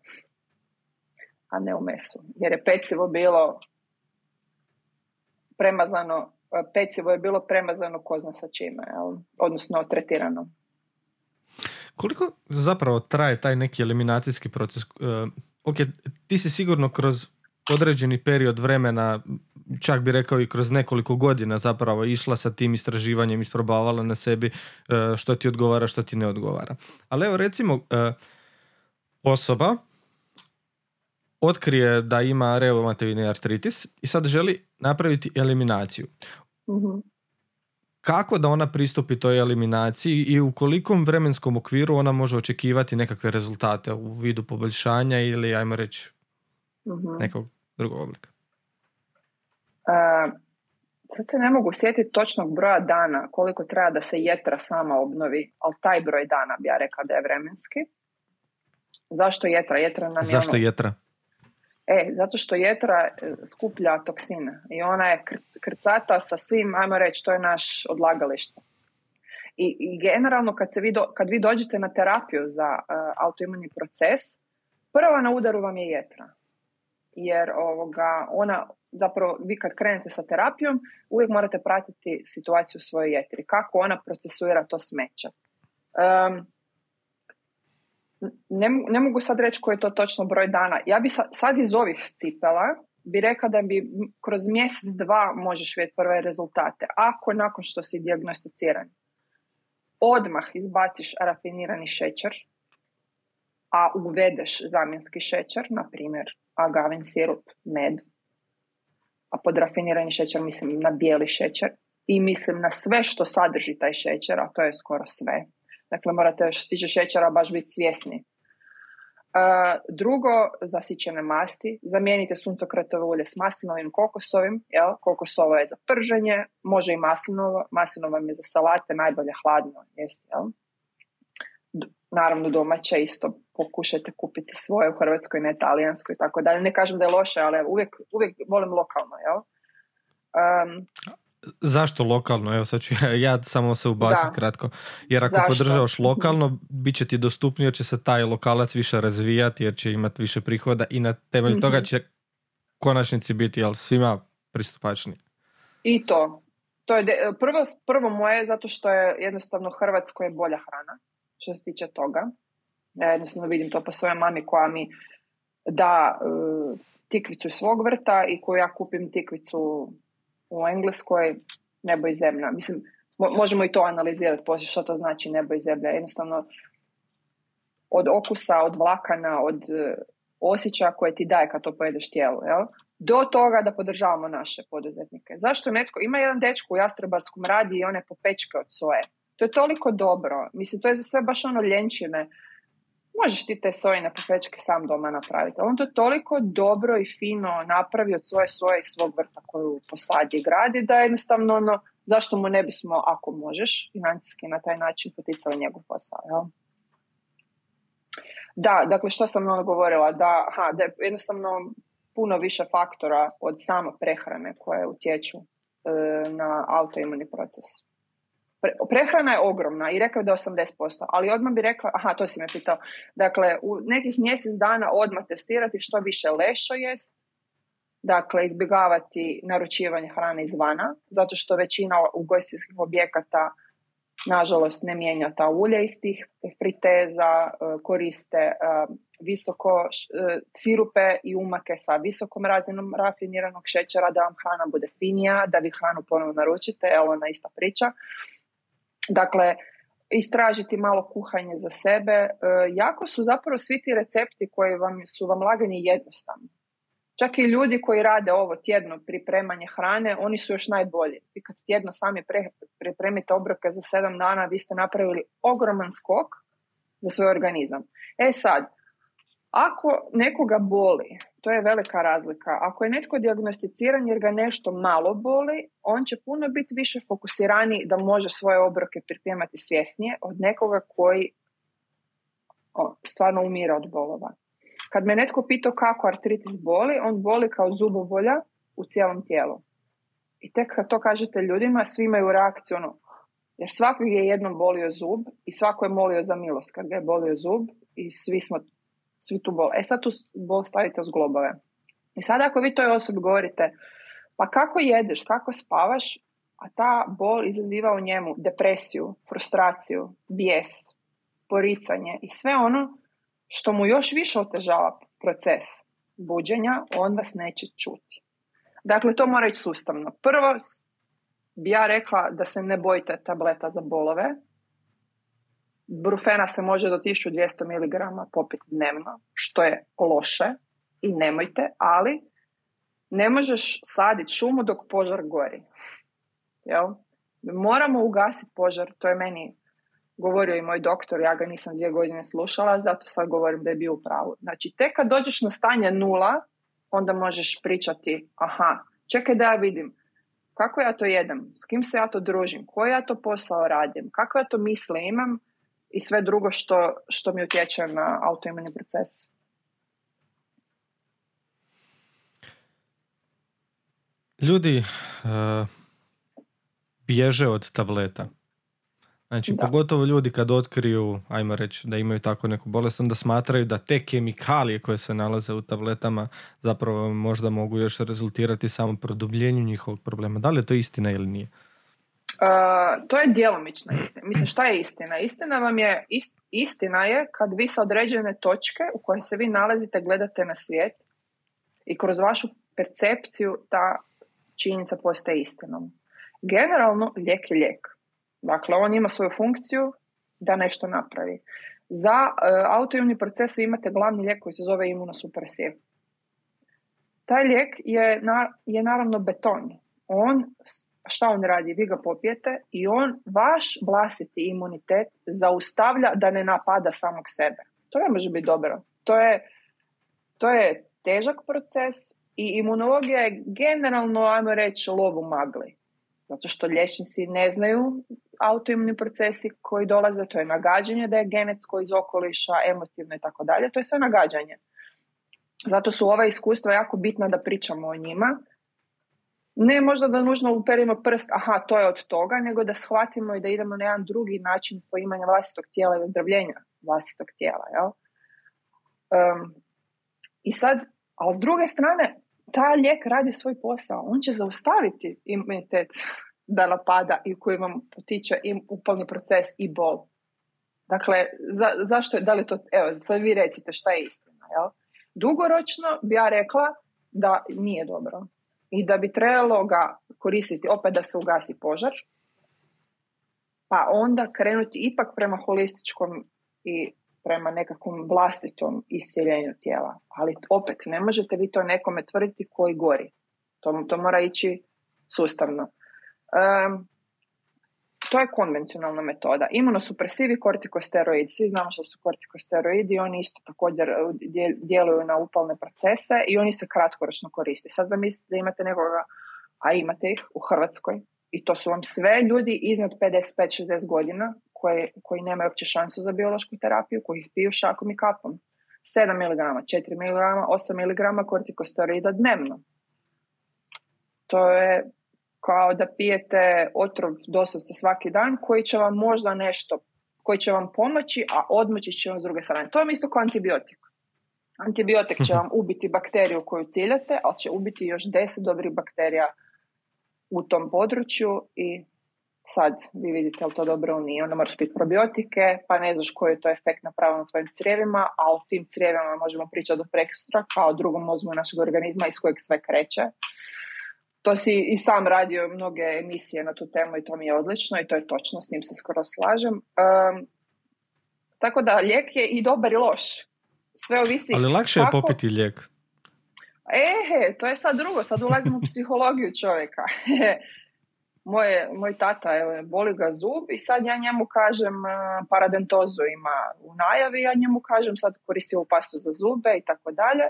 a ne u mesu. Jer je pecivo bilo premazano, pecivo je bilo premazano ko zna sa čime, odnosno tretirano. Koliko zapravo traje taj neki eliminacijski proces? Uh, ok, ti si sigurno kroz određeni period vremena, čak bi rekao i kroz nekoliko godina zapravo išla sa tim istraživanjem, isprobavala na sebi uh, što ti odgovara, što ti ne odgovara. Ali evo recimo, uh, osoba otkrije da ima reumatoidni artritis i sad želi napraviti eliminaciju. uh kako da ona pristupi toj eliminaciji i u kolikom vremenskom okviru ona može očekivati nekakve rezultate u vidu poboljšanja ili ajmo reći uh nekog drugog oblika? Uh, sad se ne mogu sjetiti točnog broja dana koliko treba da se jetra sama obnovi, ali taj broj dana bi ja rekla da je vremenski. Zašto jetra? Jetra nam Zašto ono- jetra? E, zato što jetra e, skuplja toksine i ona je krcata sa svim, ajmo reći, to je naš odlagalište. I, i generalno kad, se vi kad vi dođete na terapiju za uh, autoimuni proces, prva na udaru vam je jetra. Jer ovoga, ona, zapravo vi kad krenete sa terapijom, uvijek morate pratiti situaciju u svojoj jetri. Kako ona procesuira to smeće. Um, ne, ne mogu sad reći koji je to točno broj dana. Ja bi sad, iz ovih cipela bi rekla da bi kroz mjesec, dva možeš vidjeti prve rezultate. Ako nakon što si diagnosticiran odmah izbaciš rafinirani šećer, a uvedeš zamjenski šećer, na primjer agavin sirup, med, a pod rafinirani šećer mislim na bijeli šećer i mislim na sve što sadrži taj šećer, a to je skoro sve Dakle, morate što se tiče šećera baš biti svjesni. Uh, drugo, zasićene masti. Zamijenite suncokretovo ulje s maslinovim kokosovim. Jel? Kokosovo je za prženje, može i maslinovo. Maslinovo je za salate, najbolje hladno jest. Jel? Naravno domaće isto pokušajte kupiti svoje u Hrvatskoj, ne talijanskoj i tako dalje. Ne kažem da je loše, ali uvijek, uvijek volim lokalno. Jel? Um, Zašto lokalno? Evo sad ću ja, samo se ubaciti kratko. Jer ako Zašto? podržavaš lokalno, bit će ti dostupnije, će se taj lokalac više razvijati, jer će imati više prihoda i na temelju mm toga će konačnici biti jel, svima pristupačni. I to. to je prvo, prvo moje, zato što je jednostavno Hrvatsko je bolja hrana, što se tiče toga. Ja jednostavno vidim to po svojoj mami koja mi da uh, tikvicu iz svog vrta i koju ja kupim tikvicu u Engleskoj nebo i zemlja. Mislim, možemo i to analizirati poslije što to znači nebo i zemlja. Jednostavno, od okusa, od vlakana, od uh, osjećaja koje ti daje kad to pojedeš tijelu, jel? do toga da podržavamo naše poduzetnike. Zašto netko, ima jedan dečko u Jastrebarskom radi i one popečke od soje. To je toliko dobro. Mislim, to je za sve baš ono ljenčine možeš ti te sojine popečke sam doma napraviti. On to toliko dobro i fino napravi od svoje soje i svog vrta koju posadi i gradi da jednostavno ono, zašto mu ne bismo, ako možeš, financijski na taj način poticali njegov posao. Jel? Da, dakle što sam ono govorila, da, aha, da je jednostavno puno više faktora od same prehrane koje utječu e, na autoimuni proces. Prehrana je ogromna i rekao da je 80%, ali odmah bi rekla, aha, to si me pitao, dakle, u nekih mjesec dana odmah testirati što više lešo jest, dakle, izbjegavati naručivanje hrane izvana, zato što većina ugostiteljskih objekata nažalost ne mijenja ta ulja iz tih friteza, e, koriste e, visoko e, sirupe i umake sa visokom razinom rafiniranog šećera da vam hrana bude finija, da vi hranu ponovno naručite, evo ona ista priča. Dakle, istražiti malo kuhanje za sebe. E, jako su zapravo svi ti recepti koji vam su vam lagani jednostavni. Čak i ljudi koji rade ovo tjedno pripremanje hrane, oni su još najbolji. Vi kad tjedno sami pre, pripremite obroke za sedam dana, vi ste napravili ogroman skok za svoj organizam. E sad, ako nekoga boli, to je velika razlika. Ako je netko diagnosticiran jer ga nešto malo boli, on će puno biti više fokusirani da može svoje obroke pripremati svjesnije od nekoga koji stvarno umira od bolova. Kad me netko pitao kako artritis boli, on boli kao zubobolja u cijelom tijelu. I tek kad to kažete ljudima, svi imaju reakciju ono, jer svakog je jednom bolio zub i svako je molio za milost kad ga je bolio zub i svi smo svi tu bol. E sad tu bol stavite uz globove. I sad ako vi toj osobi govorite pa kako jedeš, kako spavaš, a ta bol izaziva u njemu depresiju, frustraciju, bijes, poricanje i sve ono što mu još više otežava proces buđenja, on vas neće čuti. Dakle, to mora ići sustavno. Prvo bi ja rekla da se ne bojite tableta za bolove. Brufena se može do 1200 mg popiti dnevno, što je loše i nemojte, ali ne možeš saditi šumu dok požar gori. Jel? Moramo ugasiti požar, to je meni govorio i moj doktor, ja ga nisam dvije godine slušala, zato sad govorim da je bio u pravu. Znači, tek kad dođeš na stanje nula, onda možeš pričati, aha, čekaj da ja vidim, kako ja to jedem, s kim se ja to družim, koji ja to posao radim, kakve ja to misle imam i sve drugo što, što mi utječe na autoimuni proces. Ljudi uh, bježe od tableta. Znači, pogotovo ljudi kad otkriju, ajmo reći, da imaju tako neku bolest, onda smatraju da te kemikalije koje se nalaze u tabletama zapravo možda mogu još rezultirati samo produbljenju njihovog problema. Da li je to istina ili nije? Uh, to je djelomična istina. Mislim, šta je istina? Istina vam je, istina je kad vi sa određene točke u kojoj se vi nalazite gledate na svijet i kroz vašu percepciju ta činjenica postaje istinom. Generalno, lijek je lijek Dakle, on ima svoju funkciju da nešto napravi. Za uh, autoimuni proces imate glavni lijek koji se zove imunosupresiv. Taj lijek je, na, je naravno beton. On, šta on radi? Vi ga popijete i on vaš vlastiti imunitet zaustavlja da ne napada samog sebe. To ne može biti dobro. To je, to je težak proces i imunologija je generalno, ajmo reći, lovu magli. Zato što liječnici ne znaju autoimuni procesi koji dolaze, to je nagađanje da je genetsko iz okoliša, emotivno i tako dalje, to je sve nagađanje. Zato su ova iskustva jako bitna da pričamo o njima. Ne možda da nužno uperimo prst, aha, to je od toga, nego da shvatimo i da idemo na jedan drugi način poimanja vlastitog tijela i ozdravljenja vlastitog tijela. Jel? Um, I sad, ali s druge strane, ta lijek radi svoj posao. On će zaustaviti imunitet da napada i koji vam potiče i upalni proces i bol. Dakle, za, zašto je, da li to, evo, sad vi recite šta je istina, jel? Dugoročno bi ja rekla da nije dobro i da bi trebalo ga koristiti opet da se ugasi požar, pa onda krenuti ipak prema holističkom i prema nekakvom vlastitom iscijeljenju tijela. Ali opet, ne možete vi to nekome tvrditi koji gori. To, to mora ići sustavno. Um, to je konvencionalna metoda. Imunosupresivi kortikosteroidi. Svi znamo što su kortikosteroidi. Oni isto također uh, djeluju na upalne procese i oni se kratkoročno koriste. Sad vam mislite da imate nekoga, a imate ih u Hrvatskoj, i to su vam sve ljudi iznad 55-60 godina koji, koji nemaju uopće šansu za biološku terapiju, koji ih piju šakom i kapom. 7 mg, 4 mg, 8 mg kortikosteroida dnevno. To je kao da pijete otrov doslovce svaki dan koji će vam možda nešto, koji će vam pomoći, a odmoći će vam s druge strane. To je isto kao antibiotik. Antibiotik će vam ubiti bakteriju koju ciljate, ali će ubiti još 10 dobrih bakterija u tom području i sad vi vidite li to dobro ili nije. Onda moraš piti probiotike, pa ne znaš koji je to efekt napravio na tvojim crijevima, a u tim crijevima možemo pričati do prekstra kao drugom mozgu našeg organizma iz kojeg sve kreće. To si i sam radio mnoge emisije na tu temu i to mi je odlično i to je točno, s njim se skoro slažem. Um, tako da lijek je i dobar i loš. Sve ovisi Ali lakše kako... je popiti lijek. E, to je sad drugo, sad ulazimo u psihologiju čovjeka. Moje, moj tata, evo, boli ga zub i sad ja njemu kažem e, paradentozu ima u najavi, ja njemu kažem sad koristi ovu pastu za zube i tako dalje.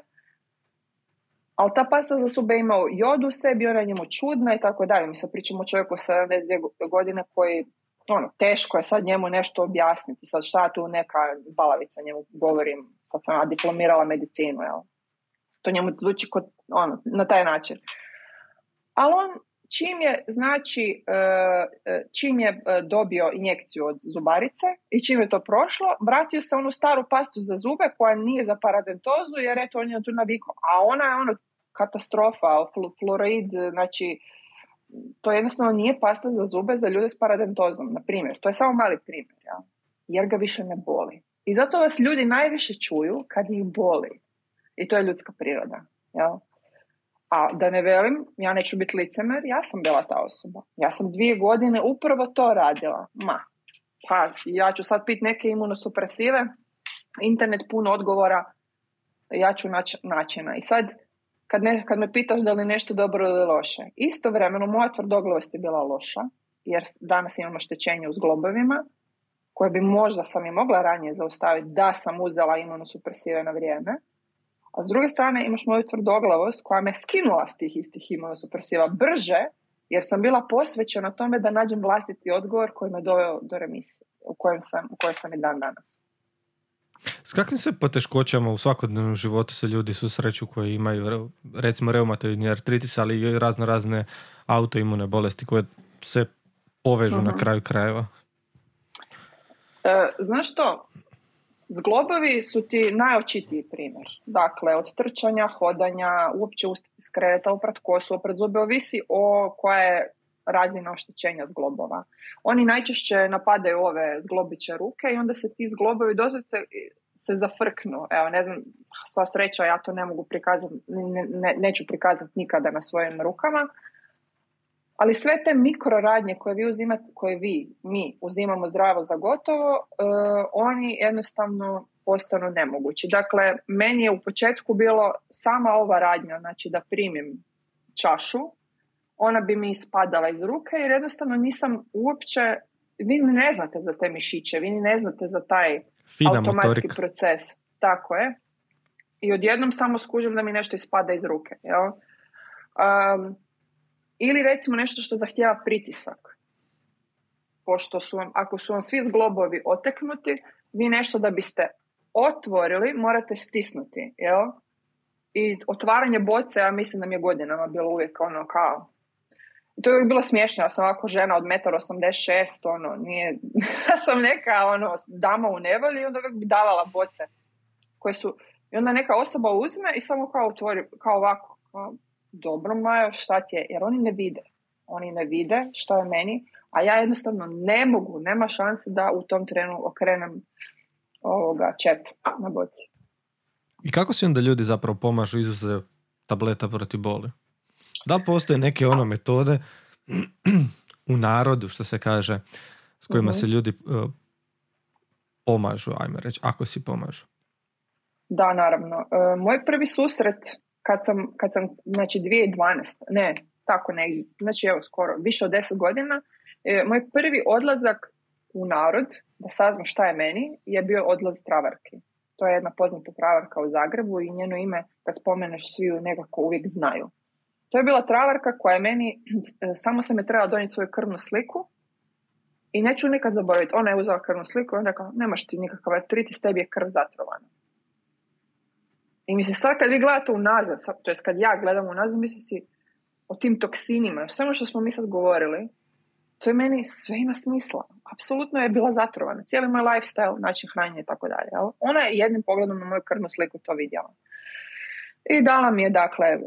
Ali ta pasta za zube ima jod u sebi, ona je njemu čudna i tako dalje. Mi sad pričamo o čovjeku 72 godine koji, ono, teško je sad njemu nešto objasniti. Sad šta tu neka balavica njemu govorim, sad sam diplomirala medicinu, jel? To njemu zvuči kod, ono, na taj način. Ali on čim je, znači, e, e, čim je e, dobio injekciju od zubarice i čim je to prošlo, vratio se onu staru pastu za zube koja nije za paradentozu jer eto on je tu navikao. A ona je ono katastrofa, fluorid, znači to jednostavno nije pasta za zube za ljude s paradentozom, na primjer. To je samo mali primjer, ja? jer ga više ne boli. I zato vas ljudi najviše čuju kad ih boli. I to je ljudska priroda. Ja? A da ne velim, ja neću biti licemer, ja sam bila ta osoba. Ja sam dvije godine upravo to radila. Ma, pa ja ću sad pit neke imunosupresive, internet puno odgovora, ja ću naći načina. I sad, kad, ne, kad me pitaš da li nešto dobro ili loše, istovremeno moja tvrdoglavost je bila loša, jer danas imamo štećenje u zglobovima, koje bi možda sam i mogla ranije zaustaviti da sam uzela imunosupresive na vrijeme, a s druge strane imaš moju tvrdoglavost koja me skinula s tih istih imunosupresiva brže, jer sam bila posvećena tome da nađem vlastiti odgovor koji me doveo do remisije, u kojem sam, u kojoj sam i dan danas. S kakvim se poteškoćama u svakodnevnom životu se ljudi susreću koji imaju recimo reumatoidni artritis, ali i razno razne autoimune bolesti koje se povežu na mhm. kraju krajeva? E, znaš što? Zglobovi su ti najočitiji primjer. Dakle, od trčanja, hodanja, uopće ustati s kreta, oprat kosu, oprat zube, ovisi o koja je razina oštećenja zglobova. Oni najčešće napadaju ove zglobiće ruke i onda se ti zglobovi doslovce se zafrknu. Evo, ne znam, sva sreća, ja to ne mogu prikazati, ne, neću prikazati nikada na svojim rukama, ali sve te mikroradnje koje vi uzimate, koje vi, mi uzimamo zdravo za gotovo, uh, oni jednostavno postanu nemogući. Dakle, meni je u početku bilo sama ova radnja, znači da primim čašu, ona bi mi ispadala iz ruke jer jednostavno nisam uopće, vi ne znate za te mišiće, vi ne znate za taj automatski proces. Tako je. I odjednom samo skužim da mi nešto ispada iz ruke. Jel? Um, ili recimo nešto što zahtjeva pritisak. Pošto su vam, ako su vam svi zglobovi oteknuti, vi nešto da biste otvorili morate stisnuti, jel? I otvaranje boce, ja mislim da mi je godinama bilo uvijek ono kao... To je uvijek bilo smiješno, ja sam ovako žena od 1,86 ono, nije... ja sam neka, ono, dama u nevolji i onda uvijek bi davala boce koje su... I onda neka osoba uzme i samo kao otvori, kao ovako, kao, dobro Majo, šta ti je? Jer oni ne vide. Oni ne vide što je meni, a ja jednostavno ne mogu, nema šanse da u tom trenu okrenem ovoga čep na boci. I kako se onda ljudi zapravo pomažu izuzev tableta protiv boli? Da postoje neke ono metode u narodu, što se kaže, s kojima mhm. se ljudi uh, pomažu, ajme reći, ako si pomažu? Da, naravno. Uh, moj prvi susret kad sam, kad sam znači 2012, ne, tako negdje, znači evo skoro, više od 10 godina, e, moj prvi odlazak u narod, da saznam šta je meni, je bio odlaz travarki. To je jedna poznata travarka u Zagrebu i njeno ime, kad spomeneš, svi ju nekako uvijek znaju. To je bila travarka koja je meni, samo sam je trebala donijeti svoju krvnu sliku i neću nikad zaboraviti. Ona je uzela krvnu sliku i ona rekla, nemaš ti nikakav artritis, tebi je krv zatrovana. I mislim, sad kad vi gledate unazad, to jest kad ja gledam unazad, mislim si o tim toksinima, sve što smo mi sad govorili, to je meni sve ima smisla. Apsolutno je bila zatrovana. Cijeli moj lifestyle, način hranjenja i tako dalje. Ona je jednim pogledom na moju krvnu sliku to vidjela. I dala mi je, dakle, e,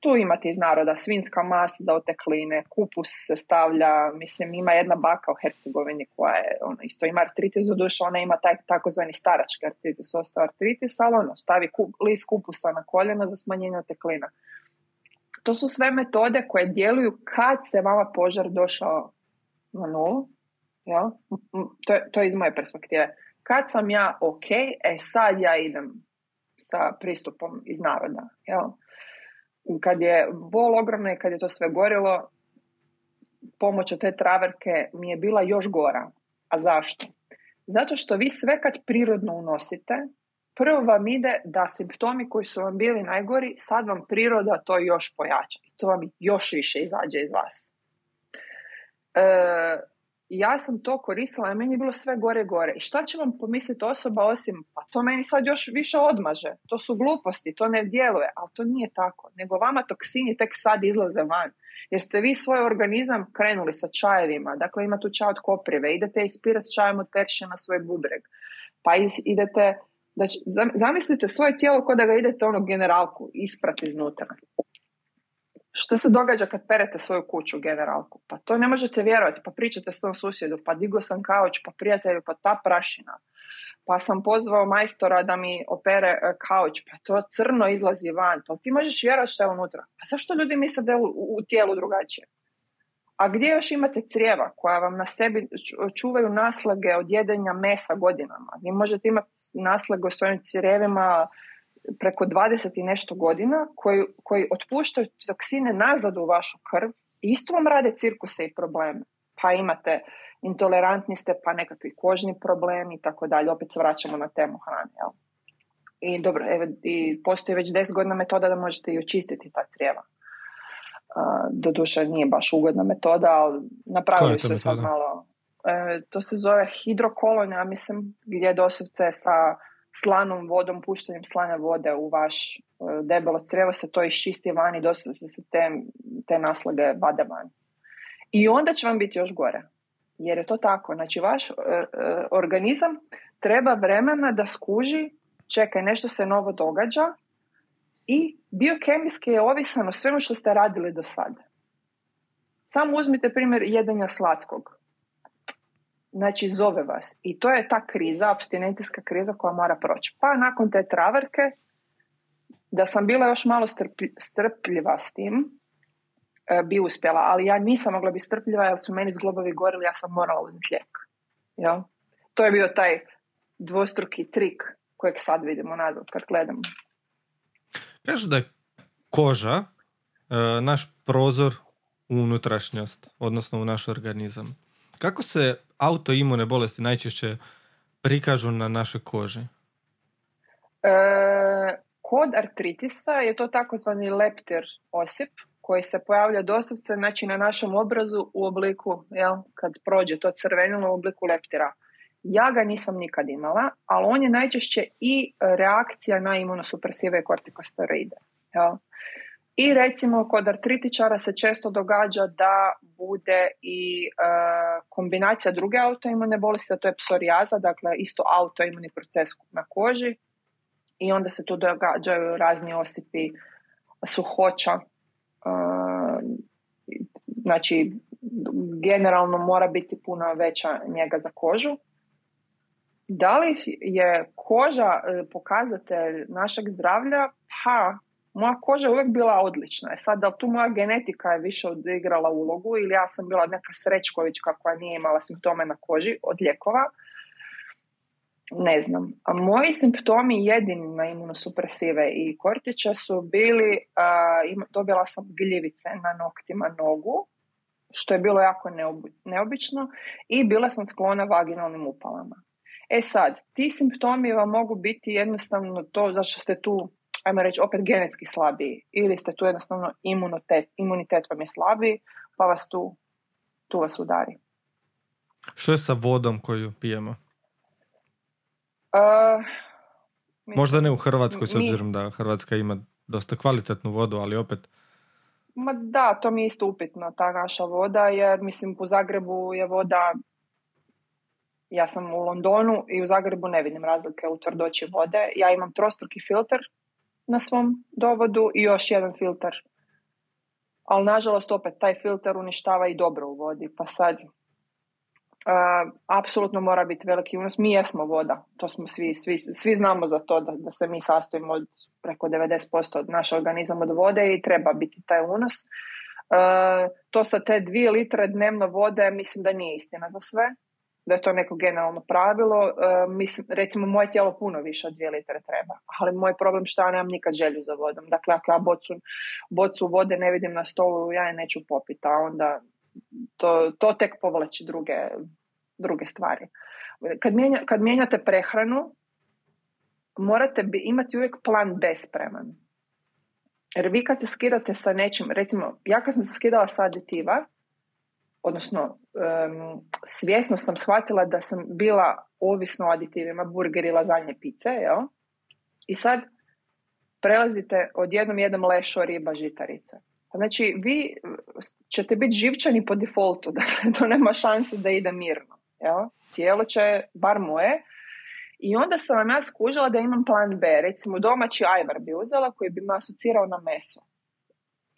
tu imate iz naroda svinska mast za otekline, kupus se stavlja, mislim, ima jedna baka u Hercegovini koja je, ono, isto ima artritis, do duše ona ima taj takozvani starački artritis, ostao artritis, ali ono, stavi kup, list kupusa na koljeno za smanjenje oteklina. To su sve metode koje djeluju kad se vama požar došao na nulu? To, je, to je iz moje perspektive. Kad sam ja ok, e sad ja idem sa pristupom iz naroda. Jel? Kad je bol ogromna i kad je to sve gorilo, pomoć od te traverke mi je bila još gora. A zašto? Zato što vi sve kad prirodno unosite, prvo vam ide da simptomi koji su vam bili najgori, sad vam priroda to još pojača. I to vam još više izađe iz vas. E, ja sam to koristila, a meni je bilo sve gore gore. I šta će vam pomisliti osoba osim, pa to meni sad još više odmaže. To su gluposti, to ne djeluje, ali to nije tako. Nego vama toksini tek sad izlaze van. Jer ste vi svoj organizam krenuli sa čajevima. Dakle, ima tu čaj od koprive. Idete ispirati s čajem od peršina svoj bubreg. Pa idete, znači, zamislite svoje tijelo kao da ga idete ono generalku isprati iznutra. Što se događa kad perete svoju kuću generalku? Pa to ne možete vjerovati. Pa pričate s tom susjedu, pa digo sam kauč, pa prijatelju, pa ta prašina. Pa sam pozvao majstora da mi opere e, kauč, pa to crno izlazi van. Pa ti možeš vjerovati što je unutra. Pa zašto ljudi misle da je u, tijelu drugačije? A gdje još imate crijeva koja vam na sebi čuvaju naslage od jedenja mesa godinama? Vi možete imati naslage u svojim crijevima preko 20 i nešto godina koji, koji otpuštaju toksine nazad u vašu krv i isto vam rade cirkuse i probleme. Pa imate intolerantni ste, pa nekakvi kožni problemi i tako dalje. Opet se vraćamo na temu hrane. Jel? I dobro, evo, i postoji već 10 godina metoda da možete i očistiti ta crijeva. Uh, doduše nije baš ugodna metoda, ali napravili su sad malo. E, to se zove hidrokolon, ja mislim, gdje doslovce sa slanom vodom, puštanjem slane vode u vaš e, debelo crevo se to iščisti van i dosta se te, te naslage vade van. I onda će vam biti još gore. Jer je to tako. Znači, vaš e, e, organizam treba vremena da skuži, čekaj, nešto se novo događa i biokemijski je ovisan o svemu što ste radili do sada. Samo uzmite primjer jedenja slatkog. Znači, zove vas. I to je ta kriza, abstinencijska kriza koja mora proći. Pa nakon te traverke, da sam bila još malo strpljiva s tim, e, bi uspjela. Ali ja nisam mogla biti strpljiva jer su meni zglobovi gorili, ja sam morala uzeti lijek. Ja? To je bio taj dvostruki trik kojeg sad vidimo nazad kad gledamo. Kažu da je koža e, naš prozor u unutrašnjost, odnosno u naš organizam. Kako se autoimune bolesti najčešće prikažu na našoj koži? E, kod artritisa je to takozvani leptir osip koji se pojavlja doslovce znači na našem obrazu u obliku, jel, kad prođe to crvenilo u obliku leptira. Ja ga nisam nikad imala, ali on je najčešće i reakcija na imunosupresive kortikosteroide. Jel? I recimo kod artritičara se često događa da bude i e, kombinacija druge autoimune bolesti, a to je psorijaza, dakle isto autoimuni proces na koži i onda se tu događaju razni osipi suhoća. E, znači, generalno mora biti puno veća njega za kožu. Da li je koža e, pokazatelj našeg zdravlja? Pa, moja koža je uvijek bila odlična. E sad, da tu moja genetika je više odigrala ulogu ili ja sam bila neka srećkovićka koja nije imala simptome na koži od lijekova, ne znam. A moji simptomi jedini na imunosupresive i kortića su bili, dobila sam gljivice na noktima nogu, što je bilo jako neobično, i bila sam sklona vaginalnim upalama. E sad, ti simptomi vam mogu biti jednostavno to zašto ste tu ajmo reći, opet genetski slabiji ili ste tu jednostavno imunitet, imunitet vam je slabiji, pa vas tu, tu vas udari. Što je sa vodom koju pijemo? Uh, Možda ne u Hrvatskoj, s obzirom da Hrvatska ima dosta kvalitetnu vodu, ali opet... Ma da, to mi je isto upitno, ta naša voda, jer mislim u Zagrebu je voda ja sam u Londonu i u Zagrebu ne vidim razlike u tvrdoći vode. Ja imam trostruki filter na svom dovodu i još jedan filter. Ali nažalost opet taj filter uništava i dobro u vodi. Pa sad uh, apsolutno mora biti veliki unos. Mi jesmo voda. To smo svi, svi, svi znamo za to da, da se mi sastojimo od preko 90% od naše organizam od vode i treba biti taj unos. Uh, to sa te dvije litre dnevno vode mislim da nije istina za sve da je to neko generalno pravilo. E, mislim, recimo, moje tijelo puno više od dvije litre treba, ali moj problem što ja nemam nikad želju za vodom. Dakle, ako ja bocu, bocu vode ne vidim na stolu, ja je neću popiti, a onda to, to tek povlači druge, druge stvari. Kad, mijenja, kad mijenjate prehranu, morate bi, imati uvijek plan B spreman. Jer vi kad se skidate sa nečim, recimo, ja kad sam se skidala sa aditiva, odnosno svjesno sam shvatila da sam bila ovisna o aditivima, burgeri, lazanje, pice, jel? I sad prelazite odjednom jednom lešo riba žitarice. Znači, vi ćete biti živčani po defaultu, dakle, to nema šanse da ide mirno. Jel? Tijelo će, bar moje, i onda sam vam ja skužila da imam plan B. Recimo domaći ajvar bi uzela koji bi me asocirao na meso.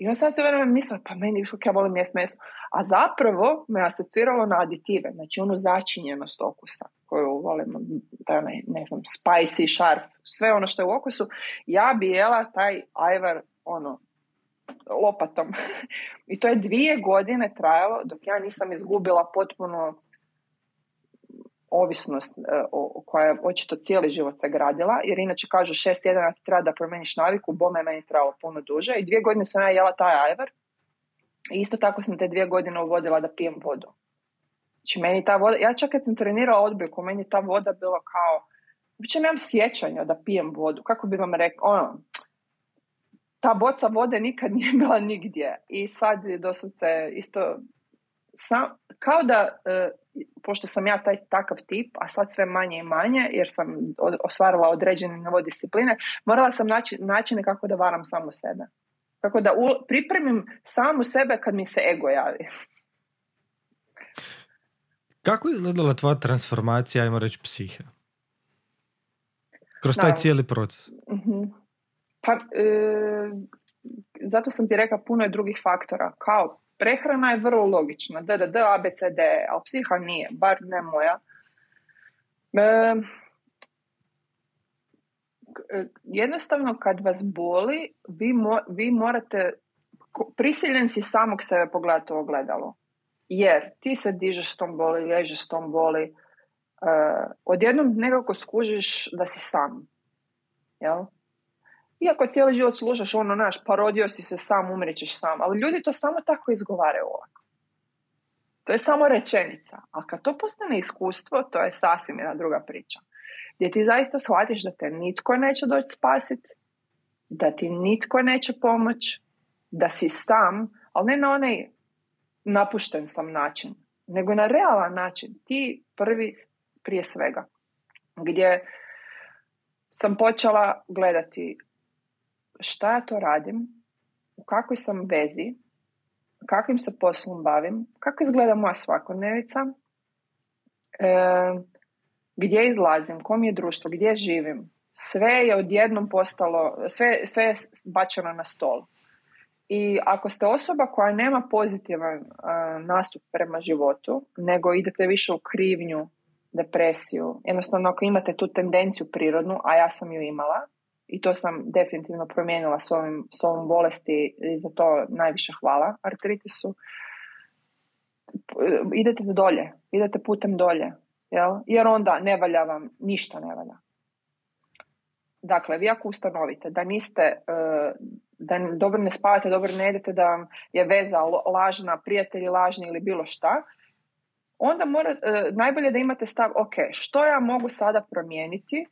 I on sad se vremena mislila, pa meni više ja volim jest meso. A zapravo me asociralo na aditive, znači onu začinjenost okusa koju volim, da ne, ne znam, spicy, sharp, sve ono što je u okusu. Ja bi jela taj ajvar, ono, lopatom. I to je dvije godine trajalo dok ja nisam izgubila potpuno ovisnost e, o, koja je očito cijeli život se gradila, jer inače kažu šest tjedana ti treba da promeniš naviku, bome meni trebalo puno duže. I dvije godine sam ja jela taj ajvar. I isto tako sam te dvije godine uvodila da pijem vodu. Znači meni ta voda, ja čak kad sam trenirala odbojku, meni ta voda bila kao, uopće nemam sjećanja da pijem vodu, kako bi vam rekao, ono, ta boca vode nikad nije bila nigdje. I sad doslovce isto sam, kao da e, pošto sam ja taj takav tip, a sad sve manje i manje, jer sam osvarala određene nivo discipline, morala sam naći načine kako da varam samu sebe. Kako da pripremim samu sebe kad mi se ego javi. Kako je izgledala tvoja transformacija, ajmo reći, psihe? Kroz taj cijeli proces. uh Pa, e, zato sam ti rekla puno je drugih faktora. Kao Prehrana je vrlo logična, DDD, ABCD, ali psiha nije, bar ne moja. E, jednostavno kad vas boli, vi, vi morate, prisiljen si samog sebe pogledati u ogledalo. Jer ti se dižeš s tom boli, ležeš s tom boli, e, odjednom nekako skužiš da si sam. Jel? Iako cijeli život slušaš ono, naš, parodio si se sam, umrećeš sam, ali ljudi to samo tako izgovaraju ovako. To je samo rečenica. A kad to postane iskustvo, to je sasvim jedna druga priča. Gdje ti zaista shvatiš da te nitko neće doći spasit, da ti nitko neće pomoć, da si sam, ali ne na onaj napušten sam način, nego na realan način. Ti prvi prije svega. Gdje sam počela gledati šta ja to radim, u kakvoj sam vezi, kakvim se poslom bavim, kako izgleda moja svakodnevica, e, gdje izlazim, kom je društvo, gdje živim. Sve je odjednom postalo, sve, sve je bačeno na stol. I ako ste osoba koja nema pozitivan e, nastup prema životu, nego idete više u krivnju, depresiju, jednostavno ako imate tu tendenciju prirodnu, a ja sam ju imala, i to sam definitivno promijenila s, ovim, s ovom bolesti i za to najviše hvala artritisu. Idete dolje, idete putem dolje, jel? jer onda ne valja vam, ništa ne valja. Dakle, vi ako ustanovite da niste, e, da dobro ne spavate, dobro ne idete, da vam je veza lažna, prijatelji lažni ili bilo šta, onda mora, e, najbolje da imate stav, ok, što ja mogu sada promijeniti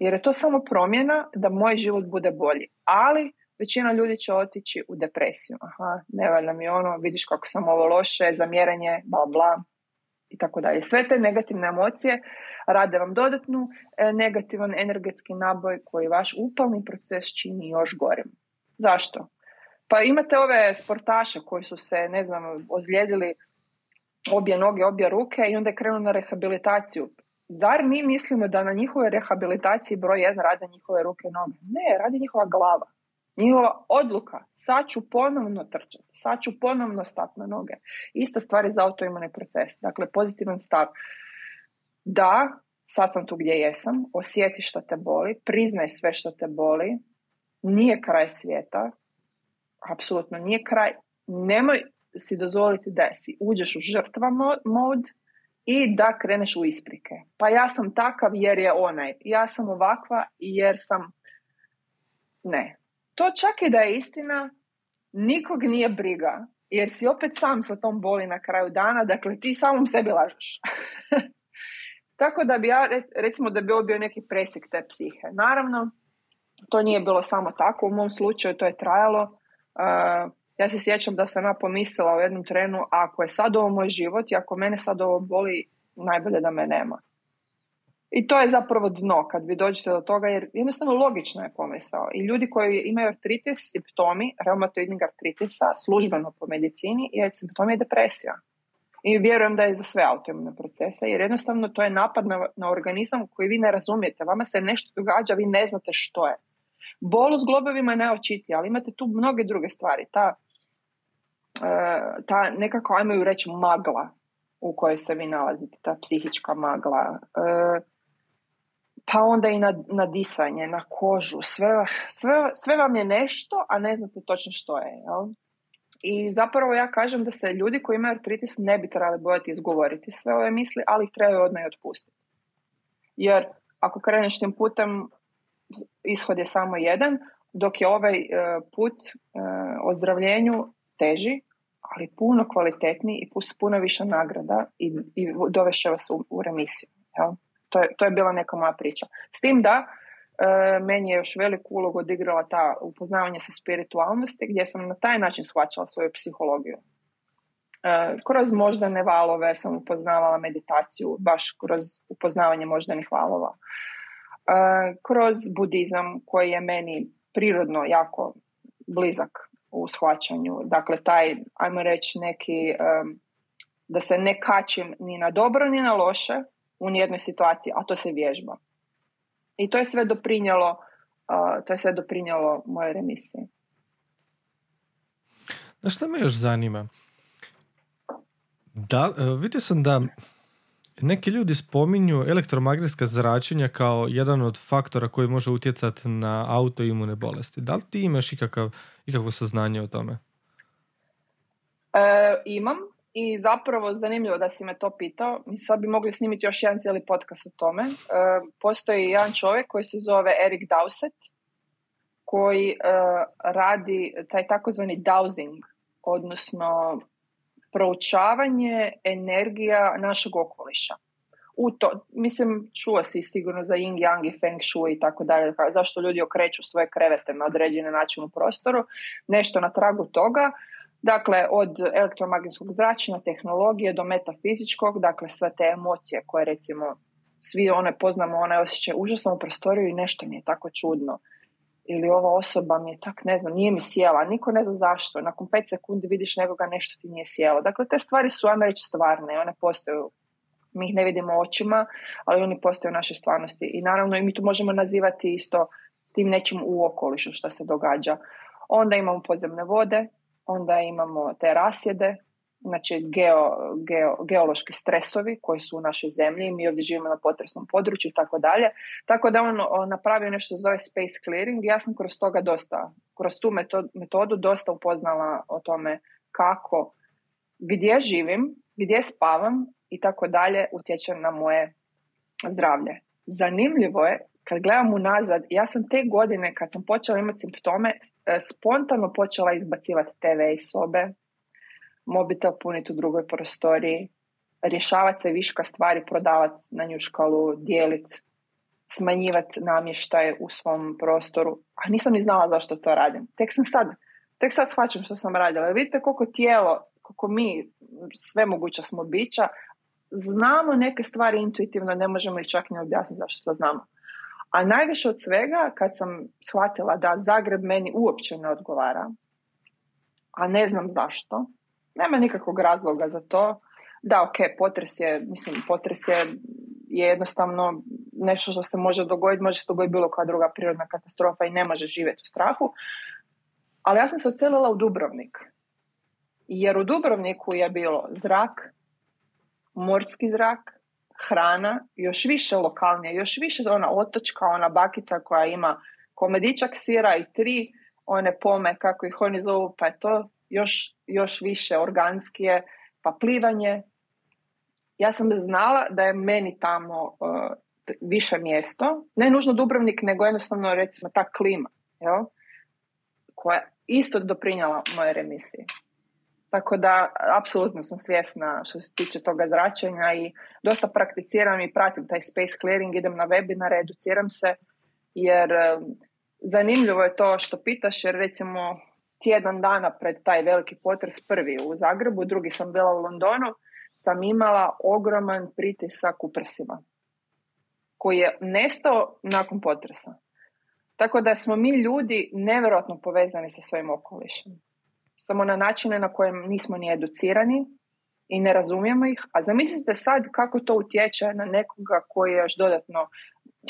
jer je to samo promjena da moj život bude bolji. Ali većina ljudi će otići u depresiju. Aha, ne valja mi ono, vidiš kako sam ovo loše, zamjeranje, bla bla i tako dalje. Sve te negativne emocije rade vam dodatnu e, negativan energetski naboj koji vaš upalni proces čini još gorim. Zašto? Pa imate ove sportaše koji su se, ne znam, ozlijedili obje noge, obje ruke i onda je krenuo na rehabilitaciju. Zar mi mislimo da na njihove rehabilitaciji broj jedan rade njihove ruke i noge? Ne, radi njihova glava. Njihova odluka, sad ću ponovno trčati, sad ću ponovno stati na noge. Ista stvar je za autoimuni proces. Dakle, pozitivan stav. Da, sad sam tu gdje jesam, osjeti što te boli, priznaj sve što te boli, nije kraj svijeta, apsolutno nije kraj. Nemoj si dozvoliti da si uđeš u žrtva mod, i da kreneš u isprike. Pa ja sam takav jer je onaj. Ja sam ovakva jer sam... Ne. To čak i da je istina, nikog nije briga. Jer si opet sam sa tom boli na kraju dana. Dakle, ti samom sebi lažeš. Tako da bi ja, recimo da bi ovo bio neki presjek te psihe. Naravno, to nije bilo samo tako, u mom slučaju to je trajalo. Uh, ja se sjećam da sam ja pomislila u jednom trenu, ako je sad ovo moj život i ako mene sad ovo boli, najbolje da me nema. I to je zapravo dno kad vi dođete do toga, jer jednostavno logično je pomisao. I ljudi koji imaju artritis, simptomi reumatoidnog artritisa, službeno po medicini, je simptomi je depresija. I vjerujem da je za sve autoimune procese, jer jednostavno to je napad na, na organizam koji vi ne razumijete. Vama se nešto događa, vi ne znate što je. Bol s globovima je najočitiji, ali imate tu mnoge druge stvari. Ta, ta nekako, ajmo ju reći, magla u kojoj se vi nalazite, ta psihička magla. E, pa onda i na, na disanje, na kožu, sve, sve, sve vam je nešto, a ne znate točno što je. Jel? I zapravo ja kažem da se ljudi koji imaju artritis ne bi trebali bojati izgovoriti sve ove misli, ali ih trebaju odmah i otpustiti. Jer ako kreneš tim putem, ishod je samo jedan, dok je ovaj e, put e, ozdravljenju teži, ali puno kvalitetniji i puno više nagrada i, i dovešće vas u, u remisiju. Jel? To je, to je bila neka moja priča. S tim da e, meni je još veliku ulogu odigrala ta upoznavanje sa spiritualnosti gdje sam na taj način shvaćala svoju psihologiju. E, kroz moždane valove sam upoznavala meditaciju, baš kroz upoznavanje moždanih valova. E, kroz budizam koji je meni prirodno jako blizak u shvaćanju. Dakle, taj, ajmo reći, neki, da se ne kačim ni na dobro ni na loše, u nijednoj situaciji, a to se vježba. I to je sve doprinjalo, uh, to je sve doprinjalo moje remisije. Na što me još zanima? Da, uh, vidio sam da neki ljudi spominju elektromagnetska zračenja kao jedan od faktora koji može utjecati na autoimune bolesti. Da li ti imaš ikakav, ikakvo saznanje o tome? E, imam. I zapravo zanimljivo da si me to pitao. Mi sad bi mogli snimiti još jedan cijeli podcast o tome. E, postoji jedan čovjek koji se zove Eric Dowsett koji e, radi taj takozvani dowsing, odnosno proučavanje energija našeg okoliša. U to, mislim, čuo si sigurno za yin yang i feng shui i tako dalje, zašto ljudi okreću svoje krevete na određeni način u prostoru, nešto na tragu toga. Dakle, od elektromagnetskog zračenja, tehnologije do metafizičkog, dakle sve te emocije koje recimo svi one poznamo, one osjećaj užasno u prostoriju i nešto mi je tako čudno. Ili ova osoba mi je tak, ne znam, nije mi sjela, niko ne zna zašto. Nakon pet sekundi vidiš nekoga, nešto ti nije sjelo. Dakle, te stvari su, ajmo reći, stvarne, one postoje mi ih ne vidimo očima, ali oni postoje u našoj stvarnosti. I naravno i mi tu možemo nazivati isto s tim nečim u okolišu što se događa. Onda imamo podzemne vode, onda imamo te rasjede, znači geo, geo, geološki stresovi koji su u našoj zemlji, mi ovdje živimo na potresnom području i tako dalje. Tako da on, napravio nešto zove space clearing ja sam kroz toga dosta, kroz tu metodu, metodu dosta upoznala o tome kako, gdje živim, gdje spavam i tako dalje utječe na moje zdravlje. Zanimljivo je kad gledam unazad, ja sam te godine kad sam počela imati simptome, e, spontano počela izbacivati TV iz sobe, mobitel puniti u drugoj prostoriji, rješavati se viška stvari, prodavati na njuškalu, dijeliti, smanjivati namještaj u svom prostoru. A nisam ni znala zašto to radim. Tek sam sad, tek sad shvaćam što sam radila. Vidite koliko tijelo, koliko mi, sve moguća smo bića, znamo neke stvari intuitivno, ne možemo ih čak ni objasniti zašto to znamo. A najviše od svega, kad sam shvatila da Zagreb meni uopće ne odgovara, a ne znam zašto, nema nikakvog razloga za to. Da, ok, potres je, mislim, potres je, je jednostavno nešto što se može dogoditi, može se dogoditi bilo koja druga prirodna katastrofa i ne može živjeti u strahu. Ali ja sam se ocelila u Dubrovnik. Jer u Dubrovniku je bilo zrak, morski zrak, hrana, još više lokalnije, još više ona otočka, ona bakica koja ima komedičak sira i tri one pome, kako ih oni zovu, pa je to još, još više organskije, pa plivanje. Ja sam znala da je meni tamo uh, više mjesto, ne nužno Dubrovnik, nego jednostavno recimo ta klima, jel? koja isto doprinjala moje remisije. Tako da, apsolutno sam svjesna što se tiče toga zračenja i dosta prakticiram i pratim taj space clearing, idem na webinare, educiram se, jer zanimljivo je to što pitaš, jer recimo tjedan dana pred taj veliki potres, prvi u Zagrebu, drugi sam bila u Londonu, sam imala ogroman pritisak u prsima koji je nestao nakon potresa. Tako da smo mi ljudi nevjerojatno povezani sa svojim okolišem. Samo na načine na kojem nismo ni educirani i ne razumijemo ih. A zamislite sad kako to utječe na nekoga koji je još dodatno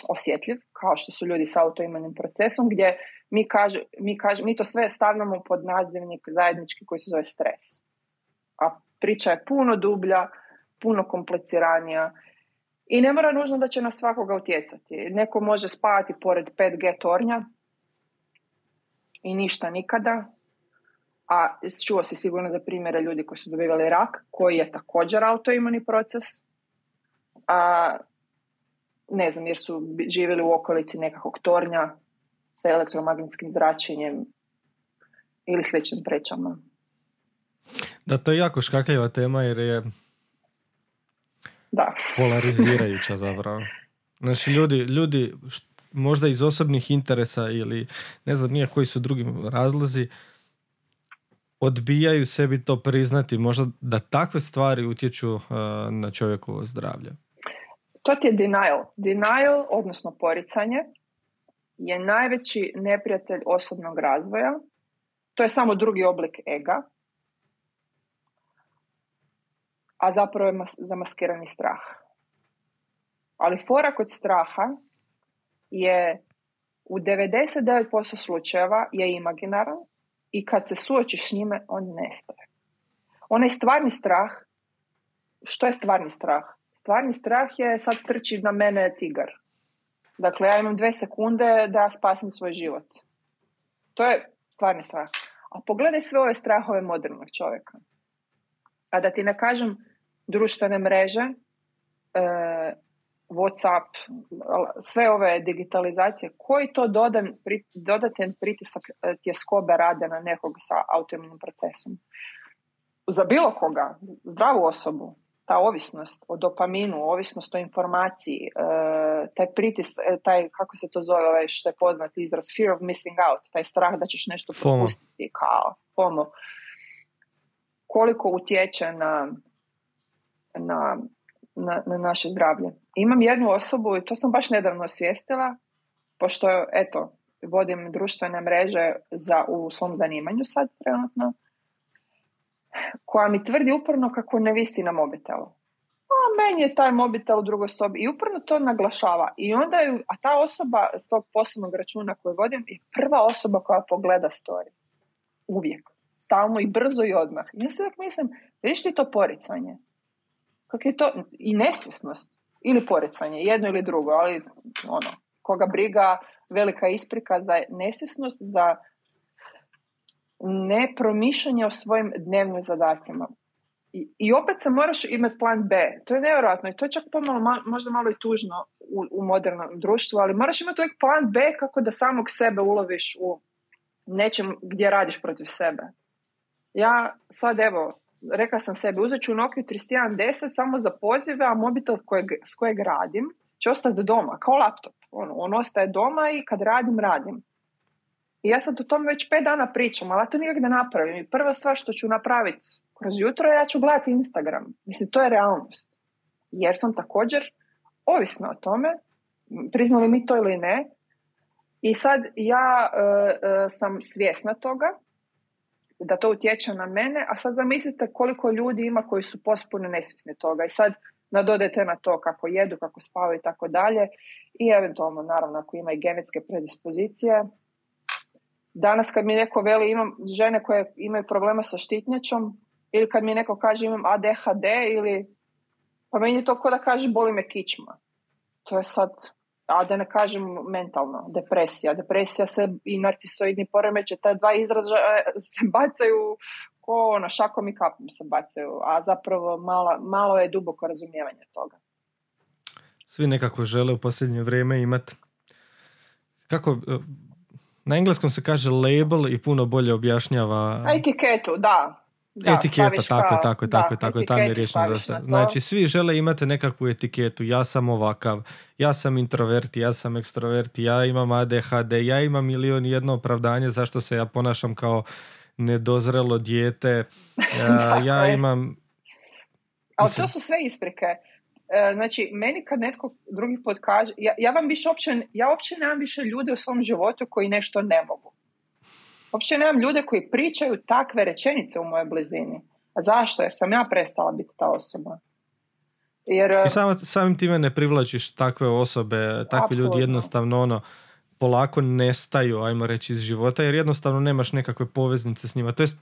osjetljiv, kao što su ljudi s autoimunim procesom, gdje mi, kaže, mi, kaže, mi to sve stavljamo pod nadzivnik zajednički koji se zove stres. A priča je puno dublja, puno kompliciranija i ne mora nužno da će na svakoga utjecati. Neko može spavati pored 5G tornja i ništa nikada, a čuo si sigurno za primjere ljudi koji su dobivali rak, koji je također autoimuni proces, a ne znam, jer su živjeli u okolici nekakvog tornja sa elektromagnetskim zračenjem ili sličnim prečama. Da, to je jako škakljiva tema jer je da. polarizirajuća zapravo. Znači, ljudi, ljudi možda iz osobnih interesa ili ne znam nije koji su drugi razlozi, odbijaju sebi to priznati, možda da takve stvari utječu uh, na čovjekovo zdravlje. To ti je denial. Denial, odnosno poricanje, je najveći neprijatelj osobnog razvoja. To je samo drugi oblik ega, a zapravo je zamaskirani strah. Ali fora kod straha je u 99% slučajeva je imaginaran i kad se suočiš s njime, on nestaje. Onaj stvarni strah, što je stvarni strah? Stvarni strah je sad trči na mene tigar. Dakle, ja imam dve sekunde da spasim svoj život. To je stvarni strah. A pogledaj sve ove strahove modernog čovjeka. A da ti ne kažem društvene mreže, e, Whatsapp, sve ove digitalizacije, koji to dodan, dodaten pritisak e, tjeskobe rade na nekog sa autoimunim procesom? Za bilo koga, zdravu osobu, ta ovisnost o dopaminu, ovisnost o informaciji, e, taj pritis, taj, kako se to zove, ovaj što je poznati izraz, fear of missing out, taj strah da ćeš nešto propustiti, kao FOMO, koliko utječe na na, na, na naše zdravlje. Imam jednu osobu i to sam baš nedavno osvijestila, pošto eto, vodim društvene mreže za, u svom zanimanju sad trenutno, koja mi tvrdi uporno kako ne visi na mobitelu. A meni je taj mobitel u drugoj sobi i uporno to naglašava. I onda je, a ta osoba s tog poslovnog računa koju vodim je prva osoba koja pogleda story. Uvijek. Stalno i brzo i odmah. Ja se uvijek mislim, vidiš ti to poricanje? Kako je to i nesvjesnost ili porecanje, jedno ili drugo, ali ono, koga briga velika isprika za nesvjesnost, za nepromišljanje o svojim dnevnim zadacima. I, I, opet se moraš imati plan B. To je nevjerojatno i to je čak pomalo, možda malo i tužno u, u modernom društvu, ali moraš imati uvijek plan B kako da samog sebe uloviš u nečem gdje radiš protiv sebe. Ja sad evo, rekla sam sebi, uzet ću Nokia 3110 samo za pozive, a mobitel kojeg, s kojeg radim će ostati doma, kao laptop. On, on ostaje doma i kad radim, radim. I ja sad o tome već pet dana pričam, ali ja to nikak ne napravim. I prva stvar što ću napraviti kroz jutro, ja ću gledati Instagram. Mislim, to je realnost. Jer sam također ovisna o tome, priznali mi to ili ne. I sad ja e, e, sam svjesna toga da to utječe na mene, a sad zamislite koliko ljudi ima koji su pospuno nesvjesni toga i sad nadodajte na to kako jedu, kako spavaju i tako dalje i eventualno naravno ako ima i genetske predispozicije. Danas kad mi neko veli imam žene koje imaju problema sa štitnjačom ili kad mi neko kaže imam ADHD ili pa meni je to kao da kaže boli me kičma. To je sad a da ne kažem mentalno, depresija. Depresija se i narcisoidni poremeće, ta dva izraža se bacaju ko ono, šakom i kapom se bacaju, a zapravo malo, malo je duboko razumijevanje toga. Svi nekako žele u posljednje vrijeme imati kako na engleskom se kaže label i puno bolje objašnjava etiketu, da. Da, etiketa, tako je, tako je, da, tako je, tako je, tam je riješeno na to. Znači, svi žele imati nekakvu etiketu, ja sam ovakav, ja sam introvert, ja sam ekstrovert, ja imam ADHD, ja imam milion i jedno opravdanje zašto se ja ponašam kao nedozrelo dijete, ja, Tako ja imam... Ali to su sve isprike. E, Znači, meni kad netko drugi put kaže, ja, ja vam više uopće, ja uopće nemam više ljude u svom životu koji nešto ne mogu. Uopće nemam ljude koji pričaju takve rečenice u mojoj blizini. A zašto? Jer sam ja prestala biti ta osoba. Jer, e, I sam, samim time ne privlačiš takve osobe, takvi Apsolutno. ljudi jednostavno ono, polako nestaju, ajmo reći, iz života, jer jednostavno nemaš nekakve poveznice s njima. To jest,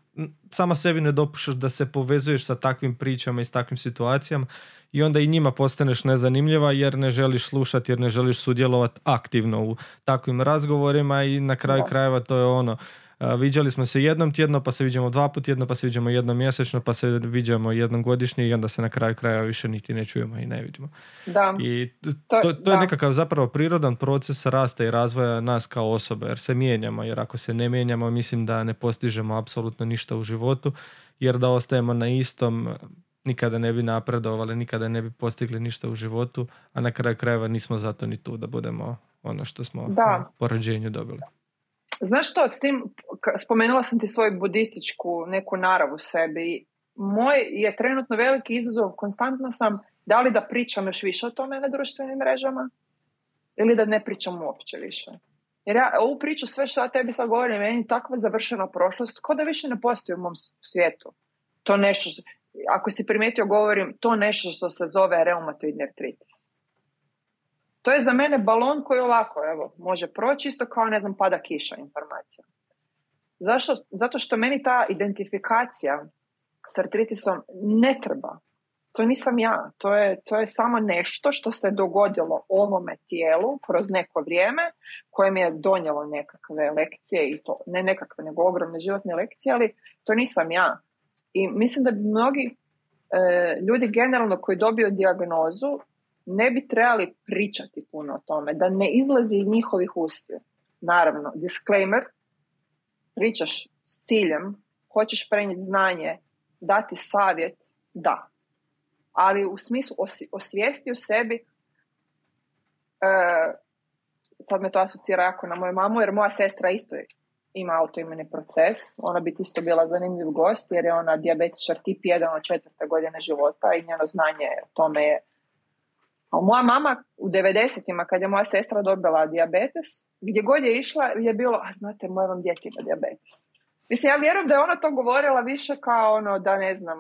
sama sebi ne dopuštaš da se povezuješ sa takvim pričama i s takvim situacijama i onda i njima postaneš nezanimljiva jer ne želiš slušati, jer ne želiš sudjelovati aktivno u takvim razgovorima i na kraju krajeva to je ono, viđali smo se jednom tjedno, pa se viđamo dva put tjedno, pa se viđamo jednom mjesečno, pa se viđamo jednom godišnje i onda se na kraju krajeva više niti ne čujemo i ne vidimo. da, I To- to, to je da. nekakav zapravo prirodan proces rasta i razvoja nas kao osobe, jer se mijenjamo, jer ako se ne mijenjamo, mislim da ne postižemo apsolutno ništa u životu, jer da ostajemo na istom, nikada ne bi napredovali, nikada ne bi postigli ništa u životu, a na kraju krajeva nismo zato ni tu da budemo ono što smo Da. po rođenju dobili. Znaš što, s tim, spomenula sam ti svoju budističku neku naravu sebi. Moj je trenutno veliki izazov, konstantno sam, da li da pričam još više o tome na društvenim mrežama ili da ne pričam uopće više. Jer ja ovu priču, sve što ja tebi sad govorim, meni je takva završena prošlost, ko da više ne postoji u mom svijetu. To nešto, što- ako si primijetio, govorim, to nešto što se zove reumatoidni artritis. To je za mene balon koji ovako, evo, može proći isto kao, ne znam, pada kiša informacija. Zašto? Zato što meni ta identifikacija s artritisom ne treba. To nisam ja. To je, to je samo nešto što se dogodilo ovome tijelu kroz neko vrijeme koje mi je donijelo nekakve lekcije i to, ne nekakve, nego ogromne životne lekcije, ali to nisam ja. I mislim da bi mnogi e, ljudi generalno koji dobiju dijagnozu ne bi trebali pričati puno o tome, da ne izlazi iz njihovih ustiju. Naravno, disclaimer, pričaš s ciljem, hoćeš prenijeti znanje, dati savjet, da. Ali u smislu osvijesti u sebi, e, sad me to asocira jako na moju mamu, jer moja sestra isto ima autoimuni proces. Ona bi isto bila zanimljiv gost, jer je ona dijabetičar tip 1 od četvrte godine života i njeno znanje o tome je moja mama u 90-ima kad je moja sestra dobila dijabetes, gdje god je išla je bilo, a znate, moje vam djete ima dijabetes. Mislim, ja vjerujem da je ona to govorila više kao ono, da ne znam,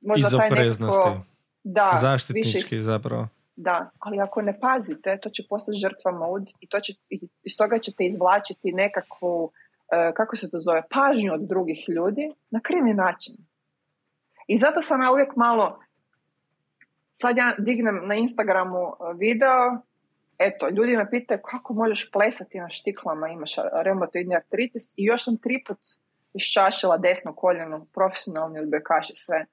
možda taj nekako... Da, više zaštitnički zapravo. da, ali ako ne pazite, to će postati žrtva mod i to će, iz toga ćete izvlačiti nekakvu, e, kako se to zove, pažnju od drugih ljudi na krivi način. I zato sam ja uvijek malo, sad ja dignem na Instagramu e, video, eto, ljudi me pitaju kako možeš plesati na štiklama, imaš reumatoidni artritis i još sam tri put iščašila desno koljeno, profesionalni odbojkaš i sve.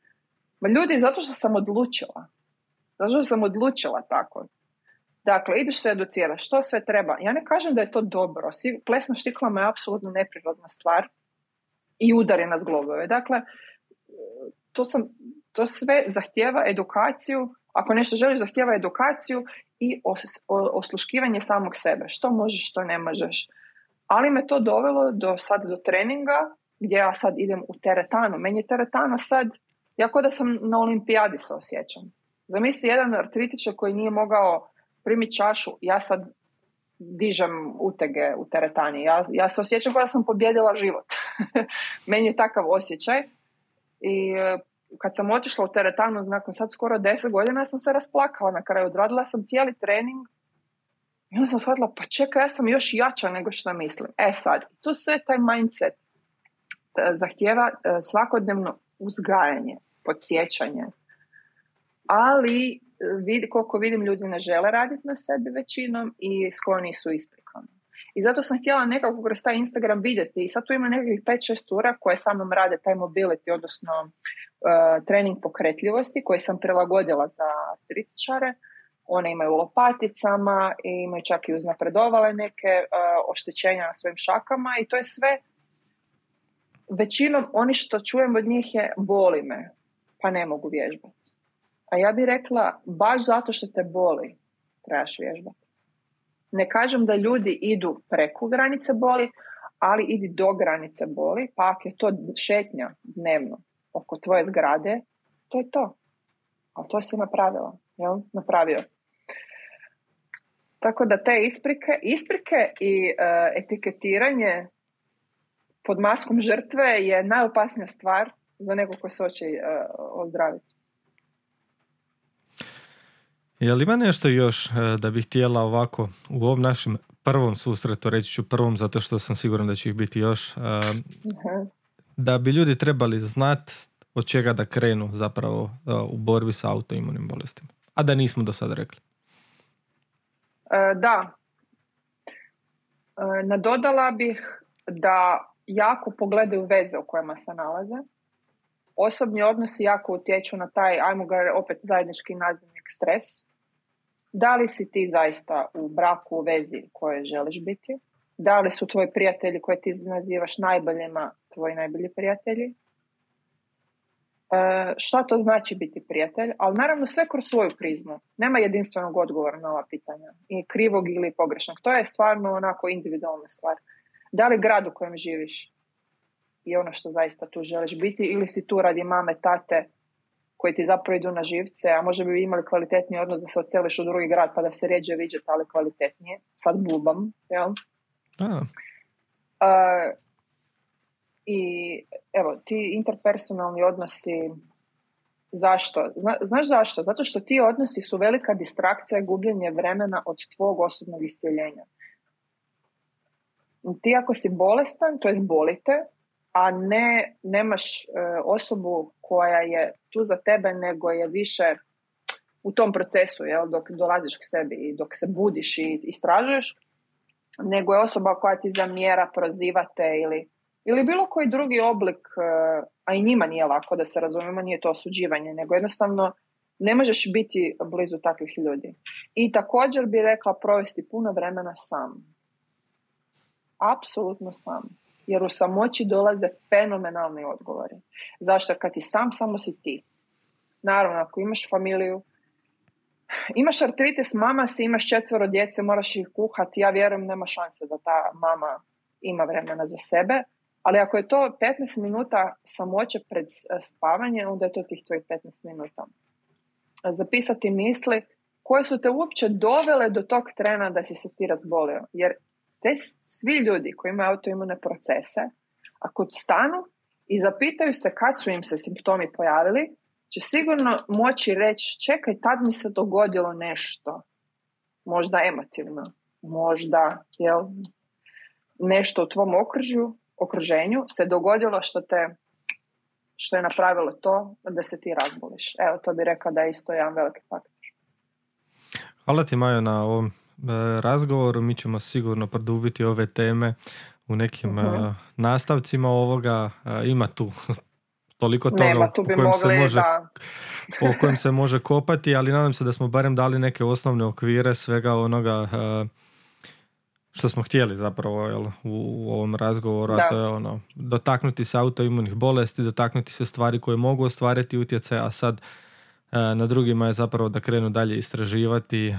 Ma ljudi, zato što sam odlučila. Zato što sam odlučila tako. Dakle, ideš se educirati, što sve treba. Ja ne kažem da je to dobro. Si- Ples na štiklama je apsolutno neprirodna stvar i udari na zglobove. Dakle, to, sam, to sve zahtjeva edukaciju. Ako nešto želiš, zahtjeva edukaciju i osluškivanje samog sebe. Što možeš, što ne možeš. Ali me to dovelo do sad do treninga gdje ja sad idem u teretanu. Meni je teretana sad, ja kao da sam na olimpijadi se osjećam. Zamisli jedan artritičar koji nije mogao primiti čašu, ja sad dižem utege u teretani. Ja, ja se osjećam kao da sam pobjedila život. Meni je takav osjećaj. I kad sam otišla u teretanu, nakon sad skoro 10 godina, ja sam se rasplakala na kraju. Odradila sam cijeli trening i onda sam shvatila, pa čekaj, ja sam još jača nego što mislim. E sad, tu sve taj mindset e, zahtjeva e, svakodnevno uzgajanje, podsjećanje. Ali e, vidi, koliko vidim ljudi ne žele raditi na sebi većinom i skloni su isprikama. I zato sam htjela nekako kroz taj Instagram vidjeti i sad tu ima nekakvih 5-6 cura koje sa mnom rade taj mobility, odnosno trening pokretljivosti koji sam prilagodila za tritičare. One imaju u lopaticama i imaju čak i uznapredovale neke e, oštećenja na svojim šakama i to je sve većinom oni što čujem od njih je boli me, pa ne mogu vježbati. A ja bih rekla, baš zato što te boli, trebaš vježbati. Ne kažem da ljudi idu preko granice boli, ali idi do granice boli, pa ako je to šetnja dnevno oko tvoje zgrade, to je to. Ali to si napravila, jel? Napravio. Tako da te isprike, isprike i uh, etiketiranje pod maskom žrtve je najopasnija stvar za nekog ko se hoće uh, ozdraviti. Je li ima nešto još uh, da bih htjela ovako u ovom našem prvom susretu, reći ću prvom zato što sam siguran da će ih biti još, uh, da bi ljudi trebali znat od čega da krenu zapravo u borbi sa autoimunim bolestima, a da nismo do sada rekli. Da. Nadodala bih da jako pogledaju veze u kojima se nalaze. Osobni odnosi jako utječu na taj, ajmo ga opet zajednički nazivnik, stres. Da li si ti zaista u braku, u vezi koje želiš biti? Da li su tvoji prijatelji koje ti nazivaš najboljima tvoji najbolji prijatelji? E, šta to znači biti prijatelj? Ali naravno sve kroz svoju prizmu. Nema jedinstvenog odgovora na ova pitanja. I krivog ili pogrešnog. To je stvarno onako individualna stvar. Da li grad u kojem živiš je ono što zaista tu želiš biti ili si tu radi mame, tate koji ti zapravo idu na živce, a možda bi imali kvalitetni odnos da se odseliš u drugi grad pa da se ređe viđete, ali kvalitetnije. Sad bubam, jel? Uh, I evo, ti interpersonalni odnosi Zašto? znaš zašto? Zato što ti odnosi su velika distrakcija i gubljenje vremena od tvog osobnog iscijeljenja ti ako si bolestan, to je bolite, a ne nemaš e, osobu koja je tu za tebe, nego je više u tom procesu, jel, dok dolaziš k sebi i dok se budiš i istražuješ, nego je osoba koja ti zamjera, prozivate ili, ili bilo koji drugi oblik, e, a i njima nije lako da se razumijemo, nije to osuđivanje, nego jednostavno ne možeš biti blizu takvih ljudi. I također bi rekla provesti puno vremena sam apsolutno sam. Jer u samoći dolaze fenomenalni odgovori. Zašto? Kad ti sam, samo si ti. Naravno, ako imaš familiju, imaš artritis, mama si, imaš četvero djece, moraš ih kuhati, ja vjerujem nema šanse da ta mama ima vremena za sebe, ali ako je to 15 minuta samoće pred spavanje, onda je to tih tvojih 15 minuta. Zapisati misli koje su te uopće dovele do tog trena da si se ti razbolio. Jer te svi ljudi koji imaju autoimune procese, ako stanu i zapitaju se kad su im se simptomi pojavili, će sigurno moći reći čekaj, tad mi se dogodilo nešto. Možda emotivno, možda jel, nešto u tvom okružju, okruženju se dogodilo što te što je napravilo to da se ti razboliš. Evo, to bi rekao da je isto jedan veliki faktor. Hvala ti Majo na ovom E, razgovoru. Mi ćemo sigurno produbiti ove teme u nekim uh nastavcima ovoga. E, ima tu toliko toga Nema, tu bi kojem se može, po kojem se može kopati, ali nadam se da smo barem dali neke osnovne okvire svega onoga što smo htjeli zapravo jel, u, ovom razgovoru, a to je ono, dotaknuti se autoimunih bolesti, dotaknuti se stvari koje mogu ostvariti utjecaj, a sad na drugima je zapravo da krenu dalje istraživati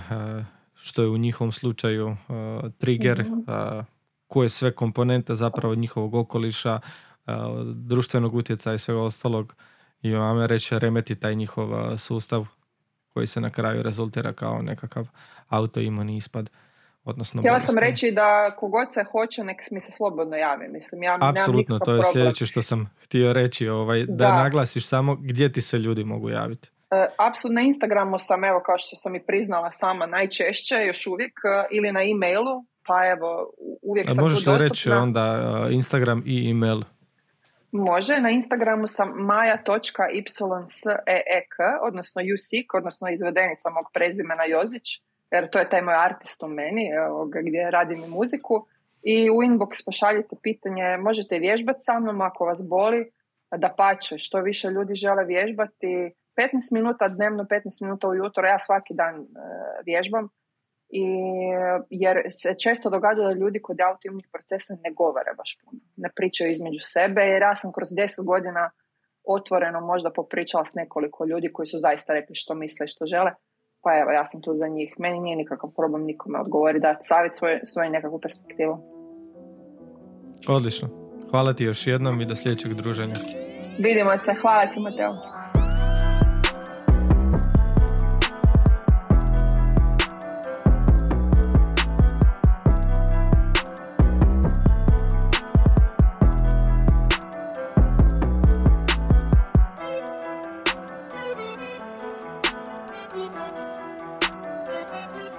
što je u njihovom slučaju trigger, mm koje sve komponente zapravo njihovog okoliša, društvenog utjecaja i svega ostalog i vam reći remeti taj njihov sustav koji se na kraju rezultira kao nekakav autoimuni ispad. Odnosno Htjela sam reći da kogod se hoće, nek mi se slobodno javi. Mislim, ja Apsolutno, to je sljedeće što sam htio reći, ovaj, da, da naglasiš samo gdje ti se ljudi mogu javiti. E, apsolutno na Instagramu sam, evo kao što sam i priznala sama najčešće, još uvijek, e, ili na e-mailu, pa evo, uvijek sam možeš tu dostupna. reći onda e, Instagram i e-mail? Može, na Instagramu sam maja.yseek, odnosno usik, odnosno izvedenica mog prezimena Jozić, jer to je taj moj artist u meni, gdje radim i muziku. I u inbox pošaljite pitanje, možete vježbati sa mnom ako vas boli, da pače, što više ljudi žele vježbati, 15 minuta dnevno, 15 minuta ujutro, ja svaki dan e, vježbam. I, jer se često događa da ljudi kod autoimunih procesa ne govore baš puno. ne pričaju između sebe, jer ja sam kroz deset godina otvoreno možda popričala s nekoliko ljudi koji su zaista rekli što misle i što žele. Pa evo, ja sam tu za njih. Meni nije nikakav problem nikome odgovori dati savjet svoju, svoju nekakvu perspektivu. Odlično. Hvala ti još jednom i do sljedećeg druženja. Vidimo se. Hvala ti, Mateo.